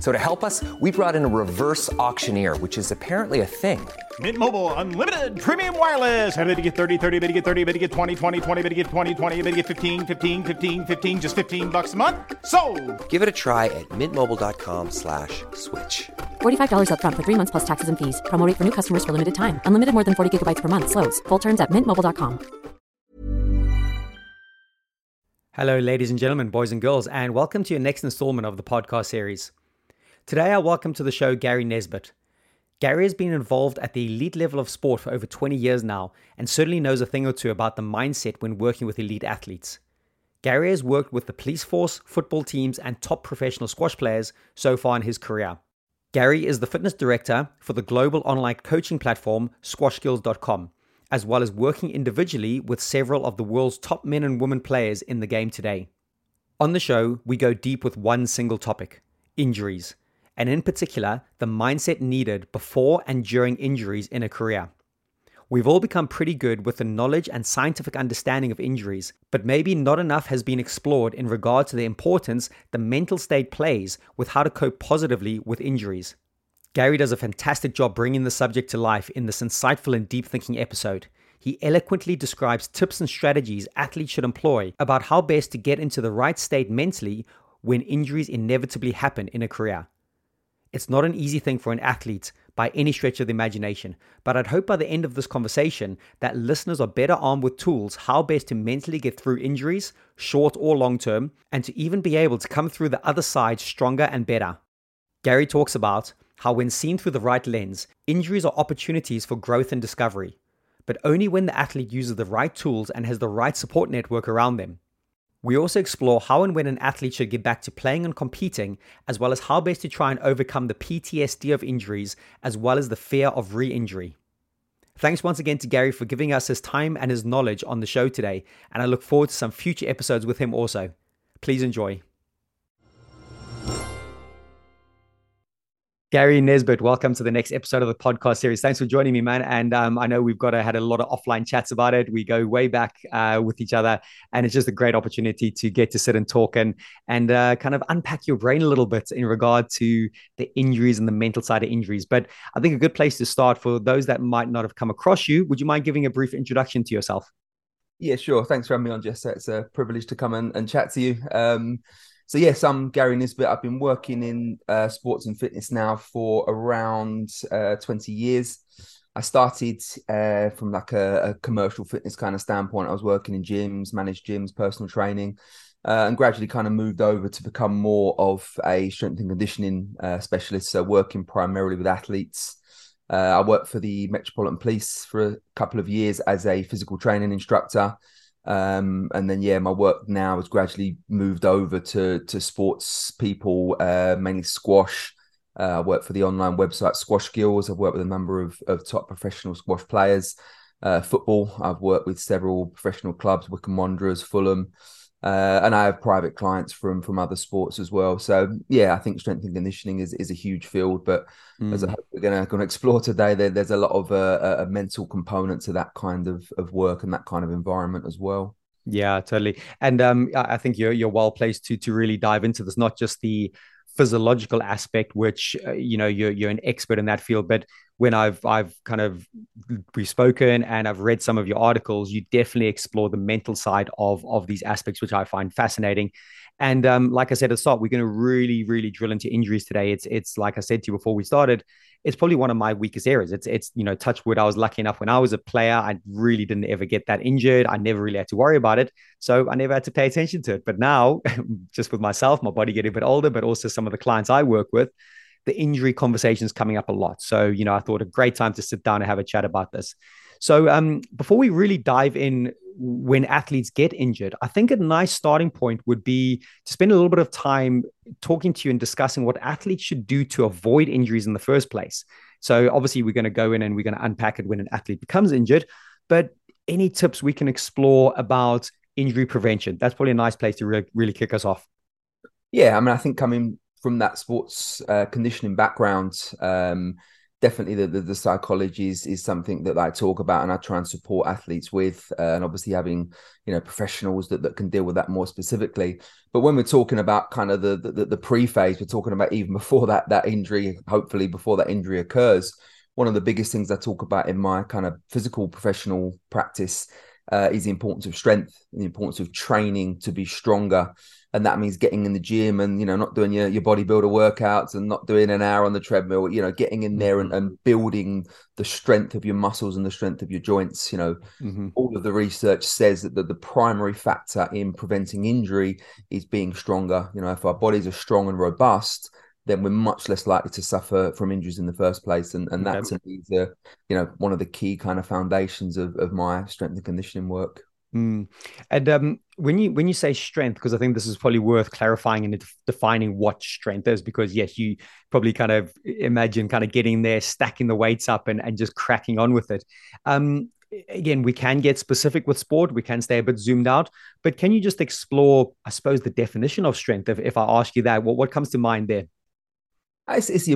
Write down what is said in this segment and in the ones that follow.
So to help us, we brought in a reverse auctioneer, which is apparently a thing. Mint Mobile unlimited premium wireless. Ready to get 30, 30, bit to get 30, bit to get 20, 20, 20, bit to get 20, 20, bit to get 15, 15, 15, 15 just 15 bucks a month. So, Give it a try at mintmobile.com slash switch. $45 upfront for three months plus taxes and fees. Promo rate for new customers for limited time. Unlimited more than 40 gigabytes per month. Slows. Full terms at mintmobile.com. Hello, ladies and gentlemen, boys and girls, and welcome to your next installment of the podcast series. Today, I welcome to the show Gary Nisbet. Gary has been involved at the elite level of sport for over 20 years now and certainly knows a thing or two about the mindset when working with elite athletes. Gary has worked with the police force, football teams, and top professional squash players so far in his career. Gary is the fitness director for the global online coaching platform squashskills.com, as well as working individually with several of the world's top men and women players in the game today. On the show, we go deep with one single topic injuries and in particular, the mindset needed before and during injuries in a career. We've all become pretty good with the knowledge and scientific understanding of injuries, but maybe not enough has been explored in regard to the importance the mental state plays with how to cope positively with injuries. Gary does a fantastic job bringing the subject to life in this insightful and deep thinking episode. He eloquently describes tips and strategies athletes should employ about how best to get into the right state mentally when injuries inevitably happen in a career. It's not an easy thing for an athlete by any stretch of the imagination, but I'd hope by the end of this conversation that listeners are better armed with tools how best to mentally get through injuries, short or long term, and to even be able to come through the other side stronger and better. Gary talks about how, when seen through the right lens, injuries are opportunities for growth and discovery, but only when the athlete uses the right tools and has the right support network around them. We also explore how and when an athlete should get back to playing and competing, as well as how best to try and overcome the PTSD of injuries, as well as the fear of re injury. Thanks once again to Gary for giving us his time and his knowledge on the show today, and I look forward to some future episodes with him also. Please enjoy. Gary Nisbet, welcome to the next episode of the podcast series. Thanks for joining me, man. And um, I know we've got a, had a lot of offline chats about it. We go way back uh, with each other, and it's just a great opportunity to get to sit and talk and and uh, kind of unpack your brain a little bit in regard to the injuries and the mental side of injuries. But I think a good place to start for those that might not have come across you. Would you mind giving a brief introduction to yourself? Yeah, sure. Thanks for having me on, Jess. It's a privilege to come and, and chat to you. Um, so yes, I'm Gary Nisbet. I've been working in uh, sports and fitness now for around uh, 20 years. I started uh, from like a, a, commercial fitness kind of standpoint. I was working in gyms, managed gyms, personal training, uh, and gradually kind of moved over to become more of a strength and conditioning uh, specialist. So working primarily with athletes. Uh, I worked for the Metropolitan Police for a couple of years as a physical training instructor. Um, and then yeah, my work now has gradually moved over to to sports people, uh, mainly squash. Uh, I work for the online website Squash Skills. I've worked with a number of, of top professional squash players. Uh, football, I've worked with several professional clubs, Wycombe Wanderers, Fulham, uh, and I have private clients from from other sports as well. So yeah, I think strength and conditioning is, is a huge field. But mm. as I hope we're gonna gonna explore today, there, there's a lot of uh, a mental component to that kind of of work and that kind of environment as well. Yeah, totally. And um, I think you're you're well placed to to really dive into this, not just the physiological aspect, which uh, you know you're you're an expert in that field, but when I've I've kind of we've spoken and I've read some of your articles, you definitely explore the mental side of of these aspects, which I find fascinating. And um, like I said at the start, we're going to really, really drill into injuries today. It's it's like I said to you before we started, it's probably one of my weakest areas. It's it's you know touch wood. I was lucky enough when I was a player, I really didn't ever get that injured. I never really had to worry about it, so I never had to pay attention to it. But now, just with myself, my body getting a bit older, but also some of the clients I work with, the injury conversations coming up a lot. So you know, I thought a great time to sit down and have a chat about this. So um, before we really dive in when athletes get injured, I think a nice starting point would be to spend a little bit of time talking to you and discussing what athletes should do to avoid injuries in the first place. So obviously we're going to go in and we're going to unpack it when an athlete becomes injured, but any tips we can explore about injury prevention? That's probably a nice place to re- really kick us off. Yeah, I mean, I think coming from that sports uh, conditioning background, um, definitely the, the, the, psychology is, is something that I talk about and I try and support athletes with, uh, and obviously having you know professionals that, that can deal with that more specifically. But when we're talking about kind of the the, the pre phase, we're talking about even before that that injury, hopefully before that injury occurs. One of the biggest things I talk about in my kind of physical professional practice uh, is the importance of strength, the importance of training to be stronger and that means getting in the gym and you know not doing your, your bodybuilder workouts and not doing an hour on the treadmill you know getting in there and, mm-hmm. and building the strength of your muscles and the strength of your joints you know mm-hmm. all of the research says that the, the primary factor in preventing injury is being stronger you know if our bodies are strong and robust then we're much less likely to suffer from injuries in the first place. And and that to me is a, you know one of the key kind of foundations of, of my strength and conditioning work. Mm. And um, when you when you say strength, because I think this is probably worth clarifying and defining what strength is, because yes, you probably kind of imagine kind of getting there, stacking the weights up, and and just cracking on with it. Um, again, we can get specific with sport, we can stay a bit zoomed out, but can you just explore, I suppose, the definition of strength? If if I ask you that, what what comes to mind there? It's, it's the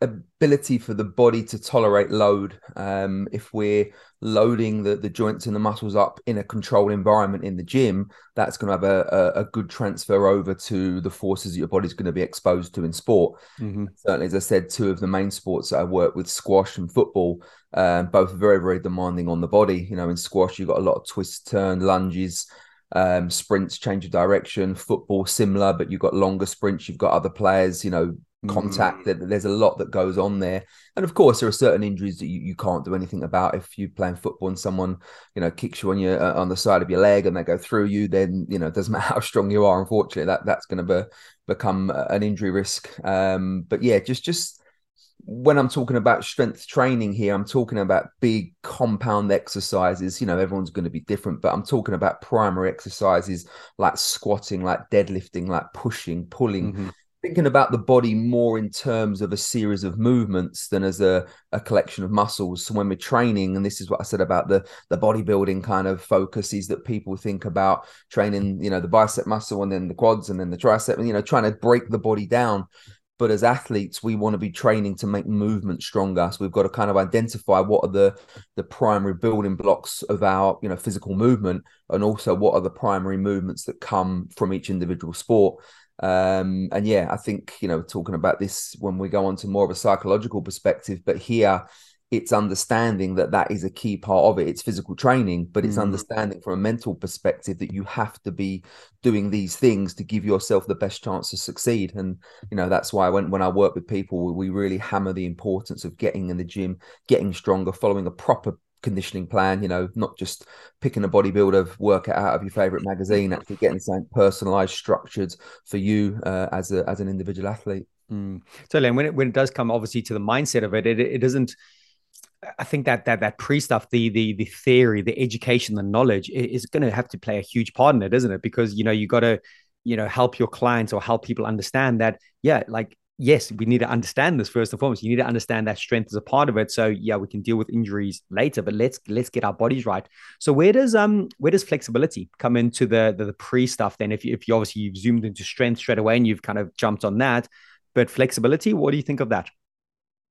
ability for the body to tolerate load. Um, if we're loading the, the joints and the muscles up in a controlled environment in the gym, that's going to have a, a, a good transfer over to the forces that your body's going to be exposed to in sport. Mm-hmm. Certainly, as I said, two of the main sports that I work with, squash and football, um, both very, very demanding on the body. You know, in squash, you've got a lot of twist, turn, lunges. Um, sprints, change of direction. Football, similar, but you've got longer sprints. You've got other players, you know, contact. Mm. There's a lot that goes on there, and of course, there are certain injuries that you, you can't do anything about. If you're playing football and someone, you know, kicks you on your uh, on the side of your leg and they go through you, then you know, it doesn't matter how strong you are. Unfortunately, that that's going to be, become an injury risk. Um, but yeah, just just when I'm talking about strength training here, I'm talking about big compound exercises. You know, everyone's going to be different, but I'm talking about primary exercises like squatting, like deadlifting, like pushing, pulling. Mm-hmm thinking about the body more in terms of a series of movements than as a, a collection of muscles. So when we're training, and this is what I said about the the bodybuilding kind of focus, is that people think about training, you know, the bicep muscle and then the quads and then the tricep, and you know, trying to break the body down. but as athletes we want to be training to make movement stronger so we've got to kind of identify what are the the primary building blocks of our you know physical movement and also what are the primary movements that come from each individual sport um, and yeah i think you know talking about this when we go on to more of a psychological perspective but here it's understanding that that is a key part of it. It's physical training, but it's mm. understanding from a mental perspective that you have to be doing these things to give yourself the best chance to succeed. And you know that's why when when I work with people, we really hammer the importance of getting in the gym, getting stronger, following a proper conditioning plan. You know, not just picking a bodybuilder workout out of your favorite magazine, actually getting something personalized, structured for you uh, as a as an individual athlete. Mm. So, Len, when it when it does come obviously to the mindset of it, it, it doesn't I think that that that pre stuff, the the the theory, the education, the knowledge is going to have to play a huge part in it, isn't it? Because you know you got to you know help your clients or help people understand that yeah, like yes, we need to understand this first and foremost. You need to understand that strength is a part of it. So yeah, we can deal with injuries later, but let's let's get our bodies right. So where does um where does flexibility come into the the, the pre stuff? Then if you, if you obviously you've zoomed into strength straight away and you've kind of jumped on that, but flexibility, what do you think of that?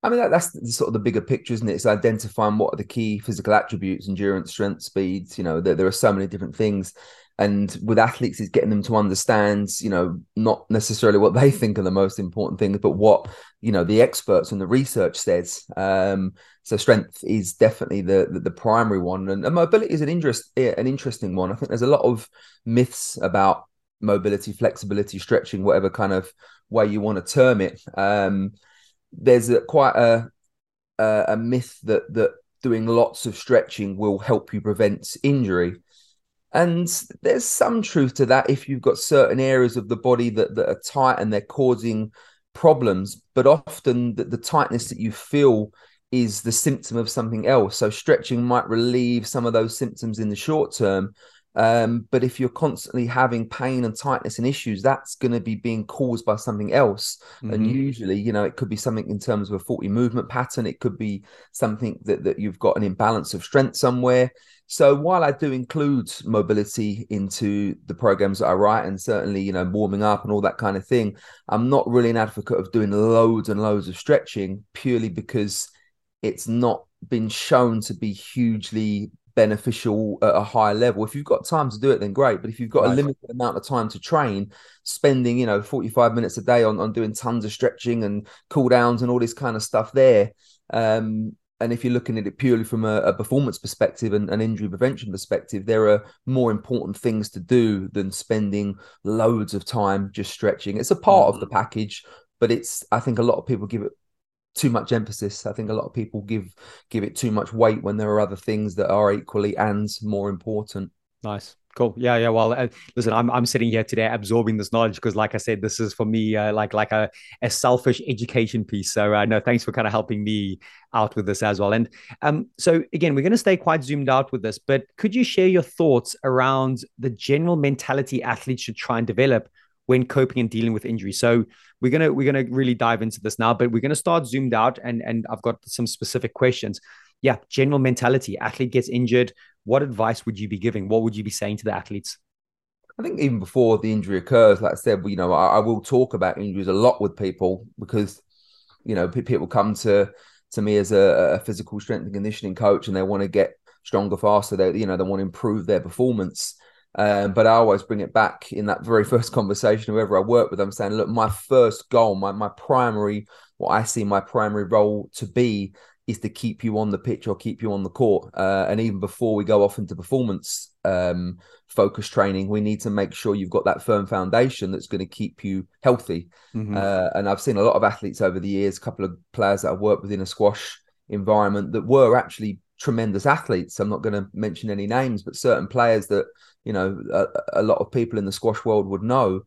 I mean, that, that's the, sort of the bigger picture, isn't it? It's identifying what are the key physical attributes, endurance, strength, speeds. You know, there, there are so many different things. And with athletes, is getting them to understand, you know, not necessarily what they think are the most important things, but what, you know, the experts and the research says. Um, so strength is definitely the, the, the primary one. And, and mobility is an interest an interesting one. I think there's a lot of myths about mobility, flexibility, stretching, whatever kind of way you want to term it. Um, there's a, quite a, a, a myth that that doing lots of stretching will help you prevent injury. And there's some truth to that if you've got certain areas of the body that, that are tight and they're causing problems. But often the, the tightness that you feel is the symptom of something else. So stretching might relieve some of those symptoms in the short term, um, but if you're constantly having pain and tightness and issues, that's going to be being caused by something else. Mm-hmm. And usually, you know, it could be something in terms of a faulty movement pattern. It could be something that, that you've got an imbalance of strength somewhere. So while I do include mobility into the programs that I write and certainly, you know, warming up and all that kind of thing, I'm not really an advocate of doing loads and loads of stretching purely because it's not been shown to be hugely beneficial at a higher level. If you've got time to do it, then great. But if you've got right. a limited amount of time to train, spending, you know, 45 minutes a day on, on doing tons of stretching and cool downs and all this kind of stuff there. Um, and if you're looking at it purely from a, a performance perspective and an injury prevention perspective, there are more important things to do than spending loads of time just stretching. It's a part mm-hmm. of the mm. package, but it's I think a lot of people give it too much emphasis. I think a lot of people give give it too much weight when there are other things that are equally and more important. Nice. Cool. Yeah, yeah. Well, uh, listen, I'm I'm sitting here today absorbing this knowledge because, like I said, this is for me uh, like like a, a selfish education piece. So, uh, no, thanks for kind of helping me out with this as well. And um, so again, we're going to stay quite zoomed out with this, but could you share your thoughts around the general mentality athletes should try and develop when coping and dealing with injury. So we're gonna we're gonna really dive into this now, but we're gonna start zoomed out and and I've got some specific questions. Yeah, general mentality. Athlete gets injured. What advice would you be giving? What would you be saying to the athletes? I think even before the injury occurs, like I said, you know, I, I will talk about injuries a lot with people because you know people come to to me as a, a physical strength and conditioning coach and they want to get stronger faster. They you know they want to improve their performance. Um, but I always bring it back in that very first conversation, whoever I work with, I'm saying, look, my first goal, my, my primary, what I see my primary role to be is to keep you on the pitch or keep you on the court. Uh, and even before we go off into performance um, focus training, we need to make sure you've got that firm foundation that's going to keep you healthy. Mm-hmm. Uh, and I've seen a lot of athletes over the years, a couple of players that I've worked with in a squash environment that were actually tremendous athletes. I'm not going to mention any names, but certain players that you know a, a lot of people in the squash world would know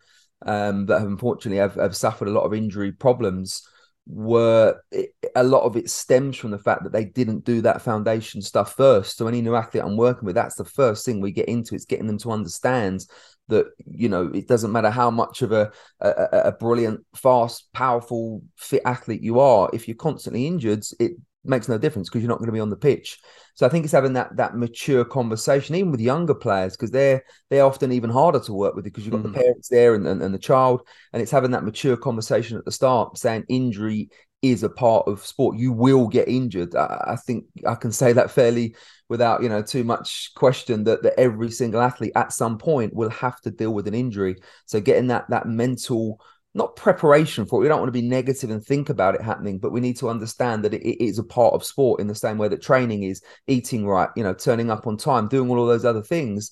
um, that have unfortunately have, have suffered a lot of injury problems. Were it, a lot of it stems from the fact that they didn't do that foundation stuff first. So any new athlete I'm working with, that's the first thing we get into. It's getting them to understand that you know it doesn't matter how much of a, a, a brilliant, fast, powerful, fit athlete you are. If you're constantly injured, it makes no difference because you're not going to be on the pitch. So I think it's having that that mature conversation, even with younger players, because they're they're often even harder to work with because you've got mm. the parents there and, and, and the child, and it's having that mature conversation at the start, saying injury is a part of sport. You will get injured. I, I think I can say that fairly without you know too much question that, that every single athlete at some point will have to deal with an injury. So getting that that mental not preparation for it. We don't want to be negative and think about it happening, but we need to understand that it, it is a part of sport in the same way that training is eating right, you know, turning up on time, doing all of those other things.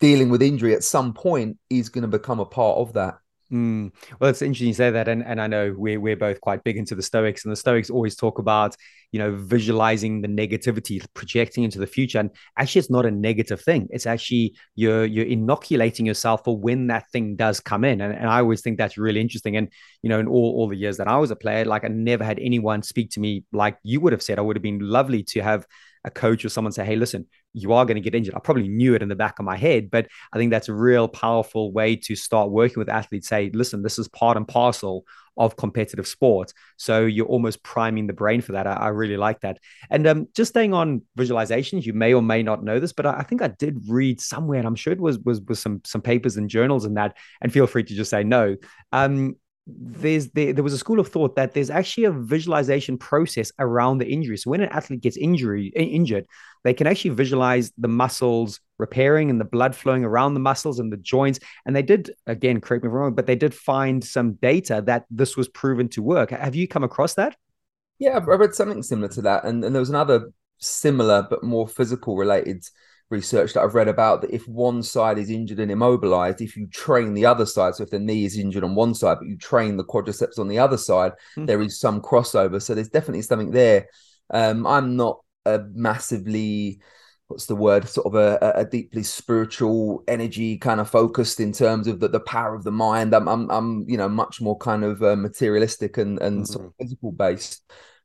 Dealing with injury at some point is going to become a part of that. Mm. Well, it's interesting you say that, and, and I know we're we're both quite big into the Stoics, and the Stoics always talk about you know visualizing the negativity, projecting into the future, and actually, it's not a negative thing. It's actually you're you're inoculating yourself for when that thing does come in, and, and I always think that's really interesting. And you know, in all all the years that I was a player, like I never had anyone speak to me like you would have said. I would have been lovely to have a coach or someone say, hey, listen, you are going to get injured. I probably knew it in the back of my head, but I think that's a real powerful way to start working with athletes. Say, listen, this is part and parcel of competitive sport. So you're almost priming the brain for that. I, I really like that. And um, just staying on visualizations, you may or may not know this, but I, I, think I did read somewhere, and I'm sure it was was was some some papers and journals and that. And feel free to just say no. Um, there's there, there was a school of thought that there's actually a visualization process around the injury. So when an athlete gets injury injured, they can actually visualize the muscles repairing and the blood flowing around the muscles and the joints. And they did again, correct me if I'm wrong, but they did find some data that this was proven to work. Have you come across that? Yeah, I read something similar to that, and, and there was another similar but more physical related research that I've read about that if one side is injured and immobilized, if you train the other side, so if the knee is injured on one side, but you train the quadriceps on the other side, mm. there is some crossover. So there's definitely something there. Um, I'm not a massively what's the word sort of a, a deeply spiritual energy kind of focused in terms of the, the power of the mind I'm, I'm i'm you know much more kind of uh, materialistic and and mm. sort of physical based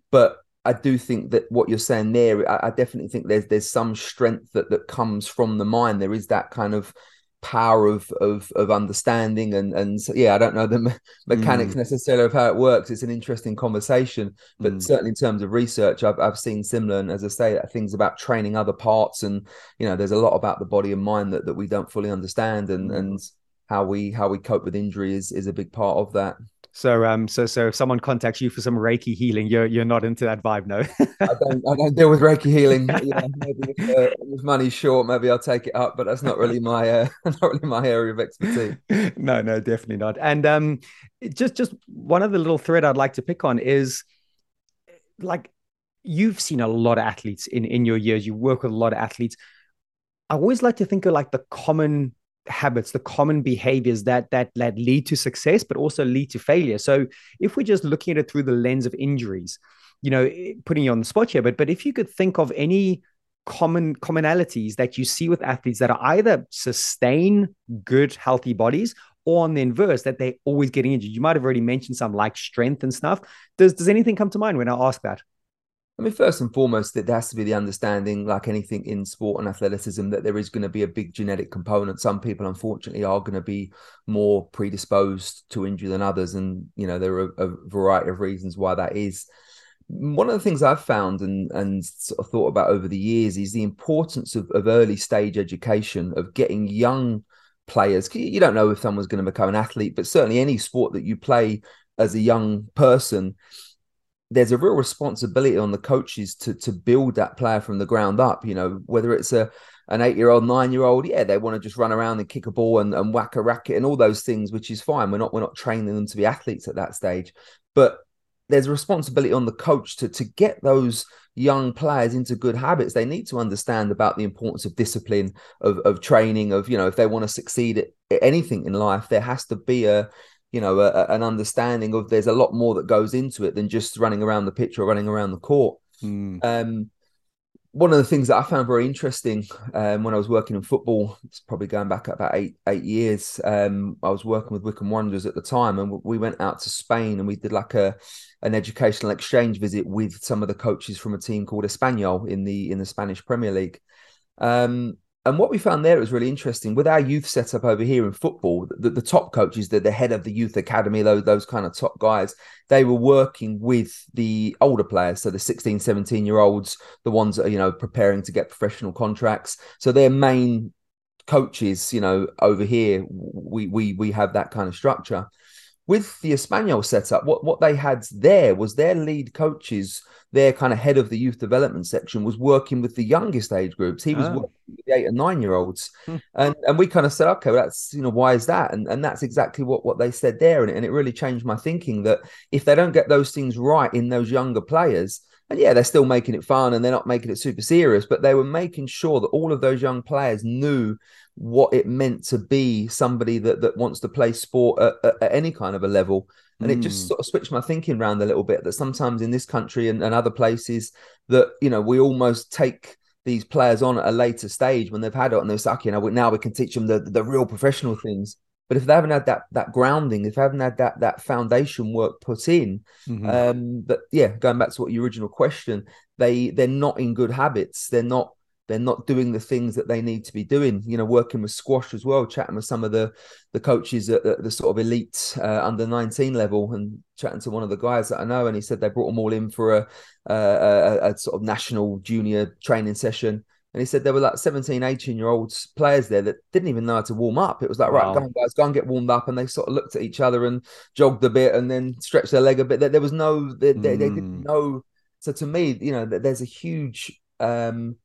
but I do think that what you're saying there, I, I, definitely think there's there's some strength that that comes from the mind. There is that kind of power of of of understanding and and so, yeah, I don't know the me- mechanics mm. necessarily of how it works. It's an interesting conversation, but mm. certainly in terms of research, I've I've seen similar. And as I say, things about training other parts, and you know, there's a lot about the body and mind that that we don't fully understand, and mm. and how we how we cope with injury is is a big part of that. So um so so if someone contacts you for some Reiki healing, you're you're not into that vibe, no. I don't I don't deal with Reiki healing. You know, maybe if, uh, if, money's short, maybe I'll take it up, but that's not really my uh, not really my area of expertise. no, no, definitely not. And um just just one other little thread I'd like to pick on is like you've seen a lot of athletes in in your years, you work with a lot of athletes. I always like to think of like the common habits the common behaviors that that that lead to success but also lead to failure. So if we're just looking at it through the lens of injuries you know eh, putting you on the spot here but but if you could think of any common commonalities that you see with athletes that are either sustain good healthy bodies or on the inverse that they're always getting injured. You might have already mentioned some like strength and stuff. Does does anything come to mind when i ask that I mean, first and foremost, there has to be the understanding, like anything in sport and athleticism, that there is going to be a big genetic component. Some people, unfortunately, are going to be more predisposed to injury than others, and you know there are a variety of reasons why that is. One of the things I've found and and sort of thought about over the years is the importance of, of early stage education, of getting young players. You don't know if someone's going to become an athlete, but certainly any sport that you play as a young person there's a real responsibility on the coaches to to build that player from the ground up. You know, whether it's a an eight year old, nine year old, yeah, they want to just run around and kick a ball and, and whack a racket and all those things, which is fine. We're not we're not training them to be athletes at that stage, but there's a responsibility on the coach to to get those young players into good habits. They need to understand about the importance of discipline, of of training, of you know, if they want to succeed at, at anything in life, there has to be a you know a, an understanding of there's a lot more that goes into it than just running around the pitch or running around the court. Mm. Um, one of the things that I found very interesting um, when I was working in football, it's probably going back about eight eight years. Um, I was working with Wycombe Wanderers at the time, and we went out to Spain and we did like a an educational exchange visit with some of the coaches from a team called Espanyol in the in the Spanish Premier League. Um, and what we found there was really interesting with our youth setup over here in football. The, the top coaches, the, the head of the youth academy, those those kind of top guys, they were working with the older players, so the 16, 17 year olds, the ones that are you know preparing to get professional contracts. So their main coaches, you know, over here, we we we have that kind of structure. With the Espanyol setup, what what they had there was their lead coaches their kind of head of the youth development section was working with the youngest age groups. He was oh. working with the eight and nine year olds, hmm. and and we kind of said, okay, well, that's you know why is that? And and that's exactly what what they said there, and, and it really changed my thinking that if they don't get those things right in those younger players. And yeah, they're still making it fun and they're not making it super serious, but they were making sure that all of those young players knew what it meant to be somebody that, that wants to play sport at, at, at any kind of a level and mm. it just hmm. sort of switched my thinking around a little bit that sometimes in this country and, and other places that you know we almost take these players on at a later stage when they've had it and they're like, you know, now we can teach them the, the real professional things. But if they haven't had that that grounding, if they haven't had that that foundation work put in, mm-hmm. um, but yeah, going back to what your original question, they they're not in good habits. They're not they're not doing the things that they need to be doing. You know, working with squash as well, chatting with some of the the coaches at the, the sort of elite uh, under nineteen level, and chatting to one of the guys that I know, and he said they brought them all in for a, a, a sort of national junior training session. And he said there were like 17, 18 year olds players there that didn't even know how to warm up. It was like, wow. right, go on, guys, go and get warmed up. And they sort of looked at each other and jogged a bit and then stretched their leg a bit. There was no, they, mm. they, they didn't hmm. know. So to me, you know, there's a huge um,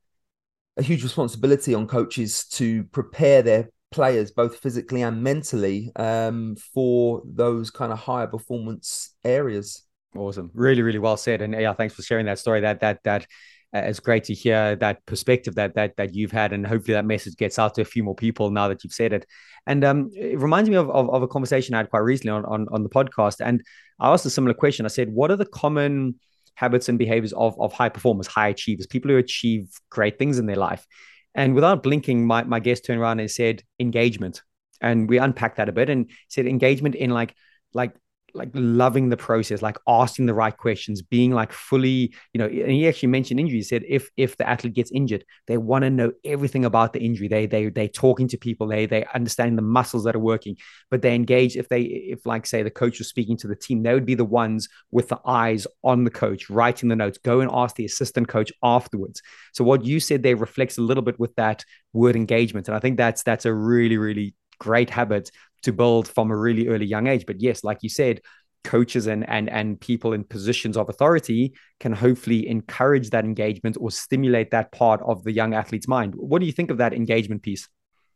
a huge responsibility on coaches to prepare their players both physically and mentally um, for those kind of higher performance areas. Awesome, really, really well said, and yeah, thanks for sharing that story. That that that it's great to hear that perspective that that that you've had, and hopefully that message gets out to a few more people now that you've said it. And um, it reminds me of, of, of a conversation I had quite recently on, on on the podcast, and I asked a similar question. I said, "What are the common habits and behaviors of, of high performers, high achievers, people who achieve great things in their life. And without blinking, my, my guest turned around and said engagement. And we unpacked that a bit and said engagement in like like like loving the process, like asking the right questions, being like fully, you know, and he actually mentioned injury. He said if if the athlete gets injured, they want to know everything about the injury. They they they talking to people, they they understand the muscles that are working, but they engage if they if like say the coach was speaking to the team, they would be the ones with the eyes on the coach, writing the notes, go and ask the assistant coach afterwards. So what you said there reflects a little bit with that word engagement. And I think that's that's a really, really great habit to build from a really early young age. But yes, like you said, coaches and and and people in positions of authority can hopefully encourage that engagement or stimulate that part of the young athlete's mind. What do you think of that engagement piece?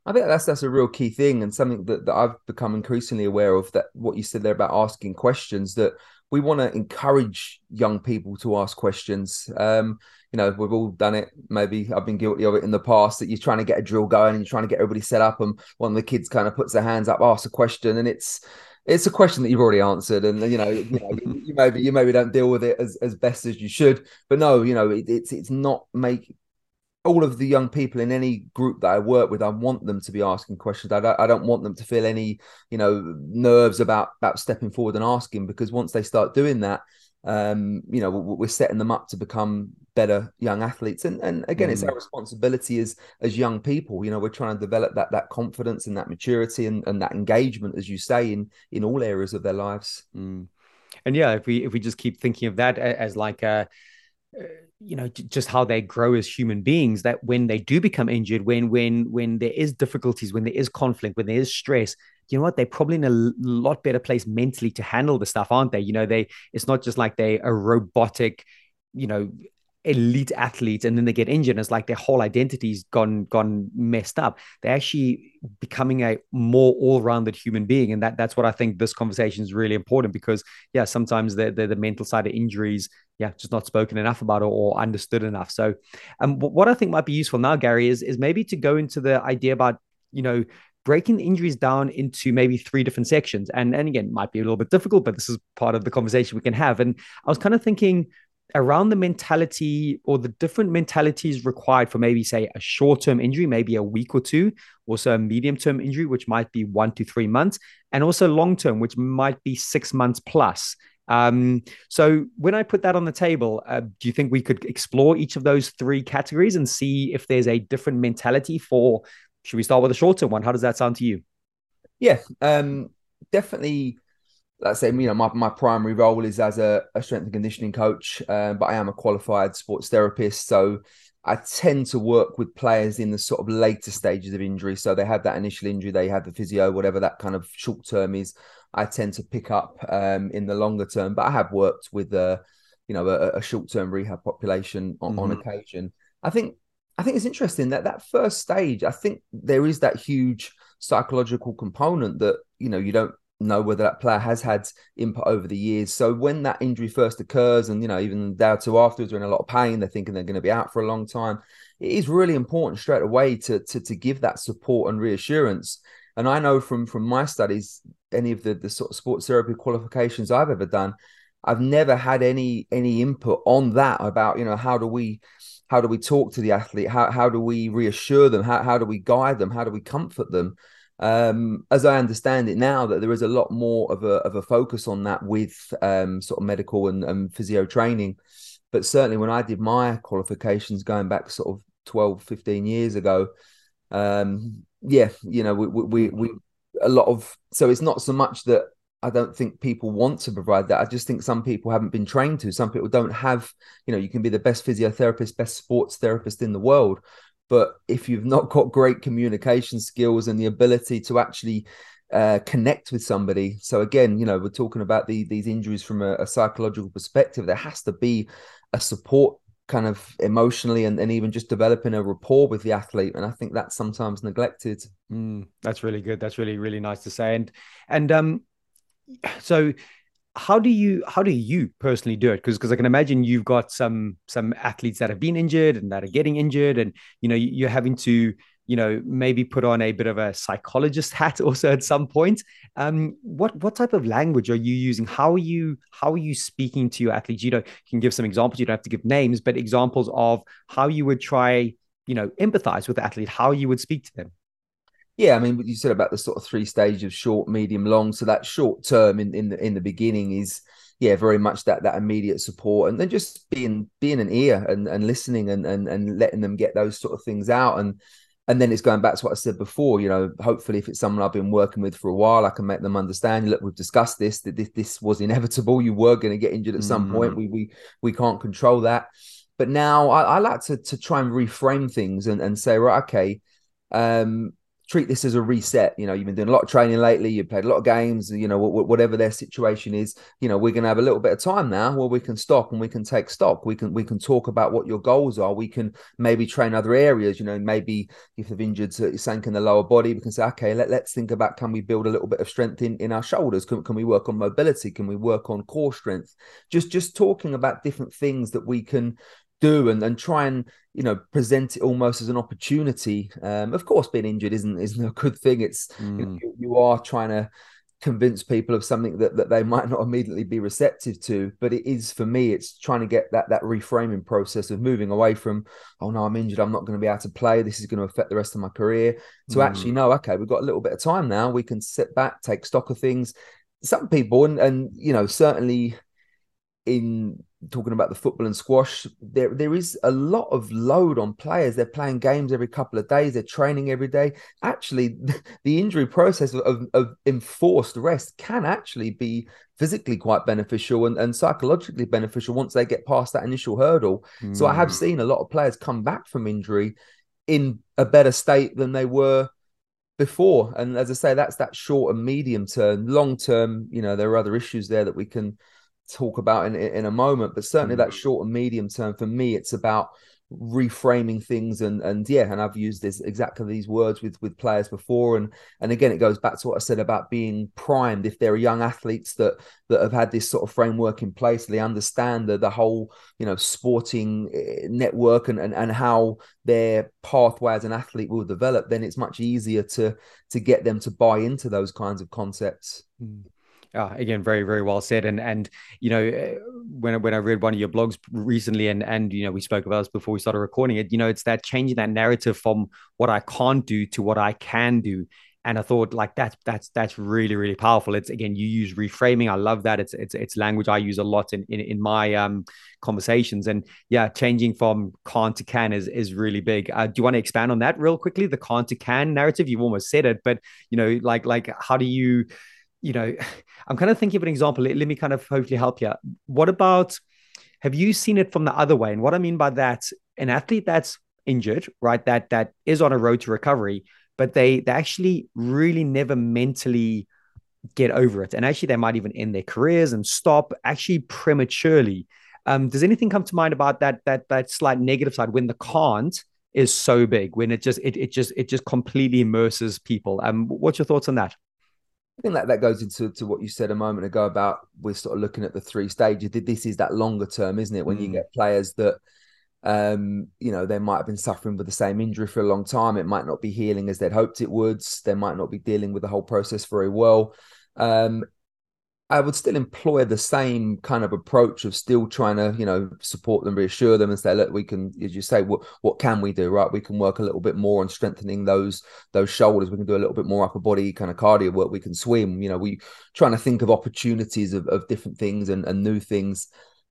I think that's that's a real key thing and something that, that I've become increasingly aware of that what you said there about asking questions that we want to encourage young people to ask questions. Um, you know, we've all done it. Maybe I've been guilty of it in the past that you're trying to get a drill going and you're trying to get everybody set up, and one of the kids kind of puts their hands up, asks a question, and it's it's a question that you've already answered, and you know, you, know, you maybe you maybe don't deal with it as, as best as you should. But no, you know, it, it's it's not make all of the young people in any group that I work with, I want them to be asking questions. I don't, I don't want them to feel any, you know, nerves about about stepping forward and asking because once they start doing that, um, you know, we're setting them up to become better young athletes. And and again, mm. it's our responsibility as as young people. You know, we're trying to develop that that confidence and that maturity and, and that engagement, as you say, in in all areas of their lives. Mm. And yeah, if we if we just keep thinking of that as like a you know just how they grow as human beings that when they do become injured when when when there is difficulties when there is conflict when there is stress you know what? They're probably in a lot better place mentally to handle the stuff aren't they? You know they it's not just like they a robotic you know elite athletes and then they get injured it's like their whole identity's gone gone messed up. They're actually becoming a more all-rounded human being and that that's what i think this conversation is really important because yeah sometimes the the, the mental side of injuries yeah just not spoken enough about or, or understood enough. So um what i think might be useful now gary is is maybe to go into the idea about you know breaking the injuries down into maybe three different sections. And and again might be a little bit difficult but this is part of the conversation we can have. And i was kind of thinking around the mentality or the different mentalities required for maybe say a short-term injury maybe a week or two also a medium-term injury which might be one to three months and also long-term which might be six months plus Um, so when I put that on the table, uh, do you think we could explore each of those three categories and see if there's a different mentality for? Should we start with a shorter one? How does that sound to you? Yeah, um, definitely. Let's say you know my, my primary role is as a, a strength and conditioning coach, um, but I am a qualified sports therapist. So I tend to work with players in the sort of later stages of injury. So they have that initial injury, they have the physio, whatever that kind of short term is. I tend to pick up um, in the longer term, but I have worked with a, you know, a, a short term rehab population on, mm-hmm. on occasion. I think I think it's interesting that that first stage. I think there is that huge psychological component that you know you don't know whether that player has had input over the years. So when that injury first occurs, and you know, even or two afterwards, they're in a lot of pain, they're thinking they're going to be out for a long time. It is really important straight away to to to give that support and reassurance. And I know from from my studies, any of the the sort of sports therapy qualifications I've ever done, I've never had any any input on that about you know how do we how do we talk to the athlete how how do we reassure them how how do we guide them how do we comfort them um, as I understand it now, that there is a lot more of a of a focus on that with um, sort of medical and, and physio training. But certainly when I did my qualifications going back sort of 12, 15 years ago, um, yeah, you know, we, we, we, a lot of, so it's not so much that I don't think people want to provide that. I just think some people haven't been trained to. Some people don't have, you know, you can be the best physiotherapist, best sports therapist in the world, but if you've not got great communication skills and the ability to actually uh, connect with somebody, so again, you know, we're talking about the, these injuries from a, a psychological perspective. There has to be a support kind of emotionally and, and even just developing a rapport with the athlete and i think that's sometimes neglected mm, that's really good that's really really nice to say and and um so how do you how do you personally do it? Because because i can imagine you've got some some athletes that have been injured and that are getting injured and you know you're having to you know maybe put on a bit of a psychologist hat also at some point. Um what what type of language are you using? How are you how are you speaking to your athletes? You know you can give some examples. You don't have to give names but examples of how you would try you know empathize with the athlete how you would speak to them yeah, I mean, what you said about the sort of three stages of short, medium, long. So that short term in, in the in the beginning is yeah, very much that that immediate support and then just being being an ear and, and listening and, and and letting them get those sort of things out. And and then it's going back to what I said before, you know, hopefully if it's someone I've been working with for a while, I can make them understand, look, we've discussed this, that this, this was inevitable. You were going to get injured at some mm-hmm. point. We we we can't control that. But now I, I like to to try and reframe things and, and say, right, okay, um, treat this as a reset. You know, you've been doing a lot of training lately. You've played a lot of games. You know, whatever their situation is. You know, we're going to have a little bit of time now where we can stop and we can take stock. We can we can talk about what your goals are. We can maybe train other areas. You know, maybe if they've injured sank in the lower body, we can say, okay, let, let's think about can we build a little bit of strength in in our shoulders? Can can we work on mobility? Can we work on core strength? Just just talking about different things that we can do and, and try and you know present it almost as an opportunity. Um, of course being injured isn't isn't a good thing. It's mm. you, know, you, you, are trying to convince people of something that, that they might not immediately be receptive to. But it is for me it's trying to get that that reframing process of moving away from oh no i'm injured. I'm not going to be able to play. This is going to affect the rest of my career to mm. actually know okay we've got a little bit of time now. We can sit back take stock of things. Some people and and you know certainly in talking about the football and squash, there there is a lot of load on players. They're playing games every couple of days. They're training every day. Actually, the injury process of, of enforced rest can actually be physically quite beneficial and, and psychologically beneficial once they get past that initial hurdle. Mm. So I have hmm. seen a lot of players come back from injury in a better state than they were before. And as I say, that's that short and medium term. Long term, you know, there are other issues there that we can talk about in in a moment. But certainly mm-hmm. that short and medium term for me, it's about reframing things and and yeah and i've used this exactly these words with with players before and and again it goes back to what i said about being primed if there are young athletes that that have had this sort of framework in place they understand the, the whole you know sporting eh, network and, and and how their pathway as an athlete will develop then it's much easier to to get them to buy into those kinds of concepts mm. Uh, again, very very well said. And and you know eh, when when I read one of your blogs recently, and and you know we spoke about this before we started recording it. You know, it's that changing that narrative from what I can't do to what I can do. and I thought like that's that's that's really really powerful. It's again you use reframing. I love that. It's it's it's language I use a lot in in, in my um conversations. And yeah, changing from can't to can is is really big. Uh, do you want to expand on that real quickly? The can't to can narrative. You've almost said it, but you know like like how do you you know I'm kind of thinking of an example. Let, let me kind of hopefully help you. What about have you seen it from the other way? And what I mean by that, an athlete that's injured, right, that that is on a road to recovery but they they actually really never mentally get over it and actually they might even end their careers and stop actually prematurely um, does anything come to mind about that that that slight negative side when the can't is so big when it just it, it just it just completely immerses people um what's your thoughts on that I think that, that goes into to what you said a moment ago about we're sort of looking at the three stages. This is that longer term, isn't it? When mm. you get players that um, you know, they might have been suffering with the same injury for a long time. It might not be healing as they'd hoped it would. They might not be dealing with the whole process very well. Um, I would still employ the same kind of approach of still trying to, you know, support them, reassure them, and say, look, we can, as you say, what what can we do? Right, we can work a little bit more on strengthening those those shoulders. We can do a little bit more upper body kind of cardio work. We can swim. You know, we trying to think of opportunities of, of different things and, and new things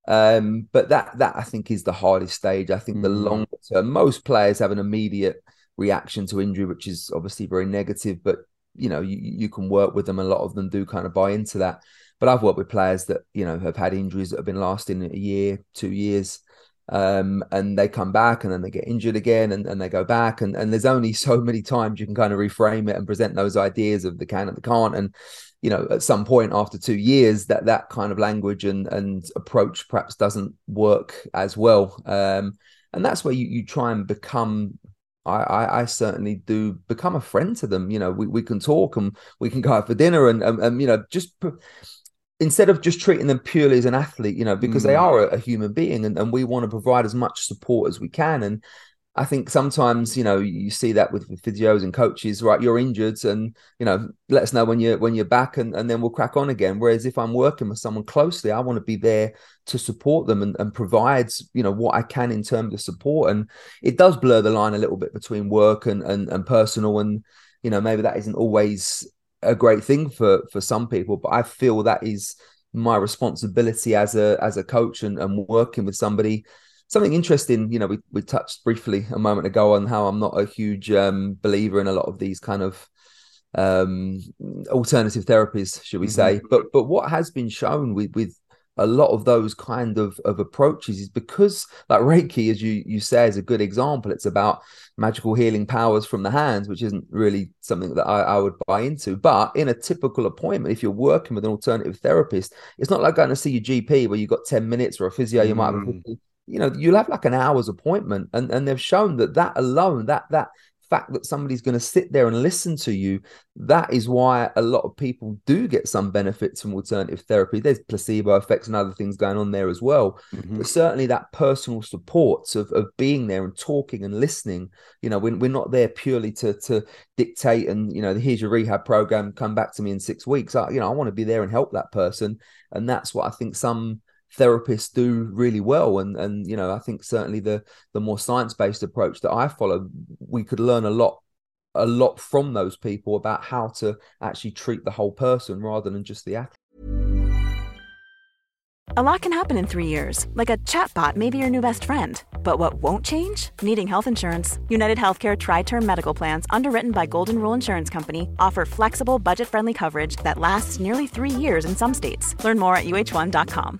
um, but that that I think is the hardest stage. I think mm. the longer term, most players have an immediate reaction to injury, which is obviously very negative. But you know, you, you can work with them. A lot of them do kind of buy into that. But I've worked with players that you know have had injuries that have been lasting a year, two years, um, and they come back and then they get injured again and, and they go back. And, and there's only so many times you can kind of reframe it and present those ideas of the can and the can't. And you know at some point after two years that that kind of language and and approach perhaps doesn't work as well. Um, and that's where you, you try and become I, I, I certainly do become a friend to them. You know we, we can talk and we can go out for dinner and, and, and you know just instead of just treating them purely as an athlete you know because mm. they are a, a human being and, and we want to provide as much support as we can and I think sometimes you know you see that with, with physios and coaches, right? You're injured, and you know let us know when you're when you're back, and, and then we'll crack on again. Whereas if I'm working with someone closely, I want to be there to support them and, and provide you know what I can in terms of support. And it does blur the line a little bit between work and and, and personal, and you know maybe that isn't always a great thing for for some people, but I feel that is my responsibility as a as a coach and, and working with somebody something interesting, you know, we, we touched briefly a moment ago on how I'm not a huge um, believer in a lot of these kind of um, alternative therapies, should we mm-hmm. say? But but what has been shown with with a lot of those kind of, of approaches is because like Reiki, as you you say, is a good example. It's about magical healing powers from the hands, which isn't really something that I, I would buy into. But in a typical appointment, if you're working with an alternative therapist, it's not like going to see your GP where you've got 10 minutes or a physio, you mm. might have a you know you'll have like an hour's appointment and and they've shown that that alone that that fact that somebody's going to sit there and listen to you that is why a lot of people do get some benefits from alternative therapy. There's placebo effects and other things going on there as well. Mm-hmm. but certainly that personal support of, of being there and talking and listening you know we're, we're not there purely to to dictate and you know here's your rehab program come back to me in six weeks. I, you know i want to be there and help that person. And that's what i think some therapists do really well. And and you know i think certainly the the more science-based approach that i follow we could learn a lot a lot from those people about how to actually treat the whole person rather than just the athlete a lot can happen in three years like a chatbot may be your new best friend. But what won't change? Needing health insurance. United healthcare tri-term medical plans underwritten by golden rule insurance company offer flexible budget-friendly coverage that lasts nearly three years in some states. Learn more at uh1.com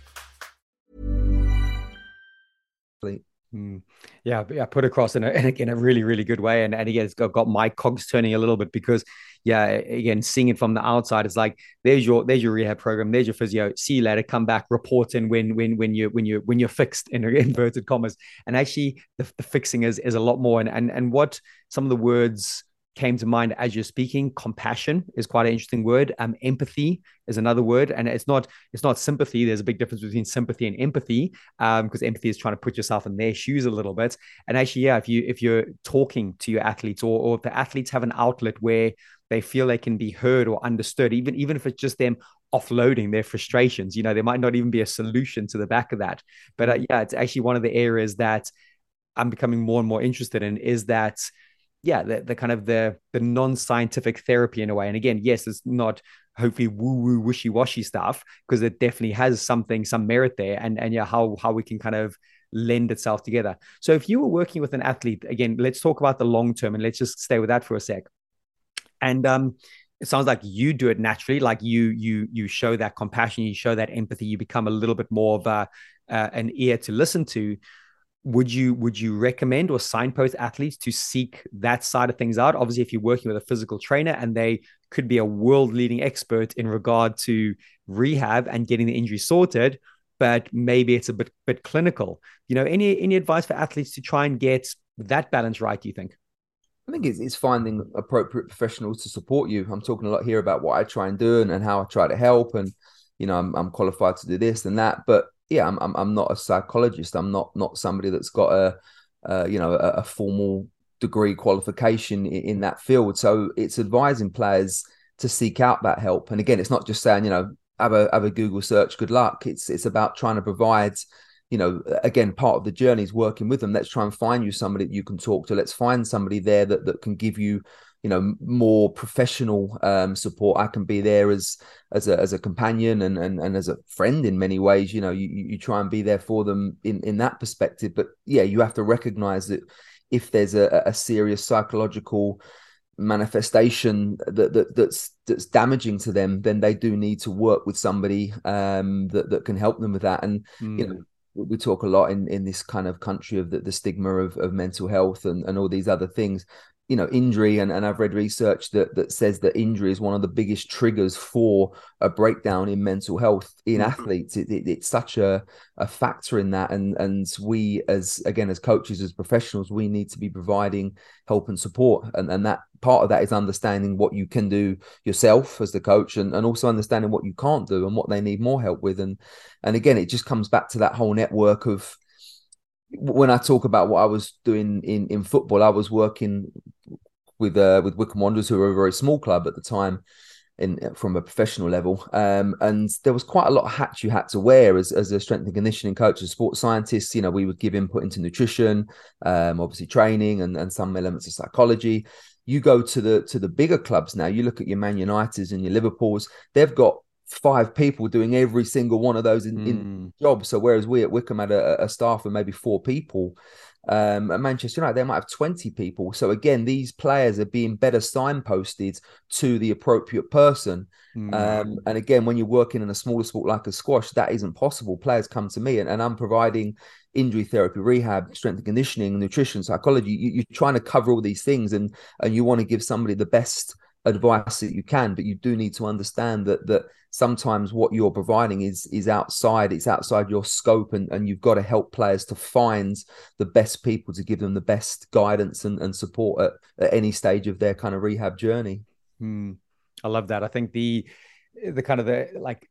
Mm. Yeah, yeah, put across in a, in a really, really good way. And, and again, it's got, got my cogs turning a little bit because, yeah, again, seeing it from the outside, it's like there's your there's your rehab program, there's your physio. See you later. Come back, report in when when when you when you when you're fixed in inverted commas. And actually, the, the fixing is is a lot more. And and and what some of the words came to mind as you're speaking. Compassion is quite an interesting word. Um, empathy is another word, and it's not it's not sympathy. There's a big difference between sympathy and empathy, um, because empathy is trying to put yourself in their shoes a little bit. And actually, yeah, if you if you're talking to your athletes, or or if the athletes have an outlet where they feel they can be heard or understood, even even if it's just them offloading their frustrations. You know, there might not even be a solution to the back of that. But uh, yeah, it's actually one of the areas that I'm becoming more and more interested in is that yeah, the, the kind of the the non-scientific therapy in a way. And again, yes, it's not hopefully woo-woo wishy-washy stuff, because it definitely has something, some merit there. And and yeah, how how we can kind of lend itself together. So if you were working with an athlete, again, let's talk about the long term and let's just stay with that for a sec. And um, it sounds like you do it naturally, like you you you show that compassion, you show that empathy, you become a little bit more of a uh, an ear to listen to would you would you recommend or signpost athletes to seek that side of things out obviously if you're working with a physical trainer and they could be a world leading expert in regard to rehab and getting the injury sorted but maybe it's a bit bit clinical you know any any advice for athletes to try and get that balance right do you think I think it's, it's finding appropriate professionals to support you. I'm talking a lot here about what I try and do and, and how I try to help, and you know I'm, I'm qualified to do this and that. But yeah, I'm, I'm, I'm not a psychologist. I'm not not somebody that's got a uh, you know a, a, formal degree qualification in, in, that field. So it's advising players to seek out that help. And again, it's not just saying you know have a have a Google search. Good luck. It's it's about trying to provide. You know, again, part of the journey is working with them. Let's try and find you somebody that you can talk to. Let's find somebody there that, that can give you you know more professional um, support i can be there as as a as a companion and and, and as a friend in many ways you know you, you try and be there for them in in that perspective but yeah you have to recognize that if there's a, a serious psychological manifestation that, that that's that's damaging to them then they do need to work with somebody um that, that can help them with that and mm. you know hmm. we talk a lot in in this kind of country of the, the stigma of, of mental health and, and all these other things you know injury and, and i've read research that that says that injury is one of the biggest triggers for a breakdown in mental health in mm-hmm. athletes it, it, it's such a, a factor in that and and we as again as coaches as professionals we need to be providing help and support and and that part of that is understanding what you can do yourself as the coach and, and also understanding what you can't do and what they need more help with and and again it just comes back to that whole network of when I talk about what I was doing in in football, I was working with uh, with Wycombe Wanderers, who were a very small club at the time, in from a professional level. Um, and there was quite a lot of hats you had to wear as, as a strength and conditioning coach, as sports scientist. You know, we would give input into nutrition, um, obviously training, and and some elements of psychology. You go to the to the bigger clubs now. You look at your Man Uniteds and your Liverpools. They've got five people doing every single one of those in, mm. in jobs. So whereas we at Wycombe had a, a staff of maybe four people, um, at Manchester United they might have 20 people. So again, these players are being better signposted to the appropriate person. Mm. Um, and again, when you're working in a smaller sport like a squash, that isn't possible. Players come to me and, and I'm providing injury therapy, rehab, strength and conditioning, nutrition, psychology. You, are trying to cover all these things and and you want to give somebody the best advice that you can but you do need to understand that that sometimes what you're providing is is outside it's outside your scope and and you've got to help players to find the best people to give them the best guidance and, and support at, at any stage of their kind of rehab journey hmm. i love that i think the the kind of the like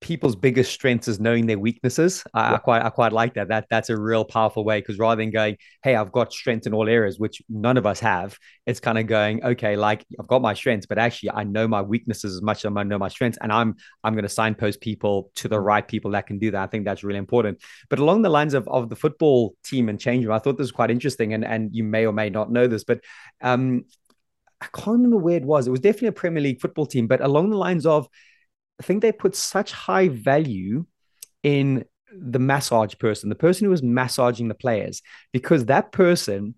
people's biggest strengths is knowing their weaknesses. I, yeah. I, quite I quite like that. That that's a real powerful way because rather than going, hey, I've got strength in all areas, which none of us have, it's kind of going, okay, like I've got my strengths, but actually I know my weaknesses as much as I know my strengths, and I'm I'm going to signpost people to the right people that can do that. I think that's really important. But along the lines of of the football team and change room, I thought this was quite interesting, and and you may or may not know this, but um. I can't remember where it was. It was definitely a Premier League football team, but along the lines of I think they put such high value in the massage person, the person who was massaging the players, because that person,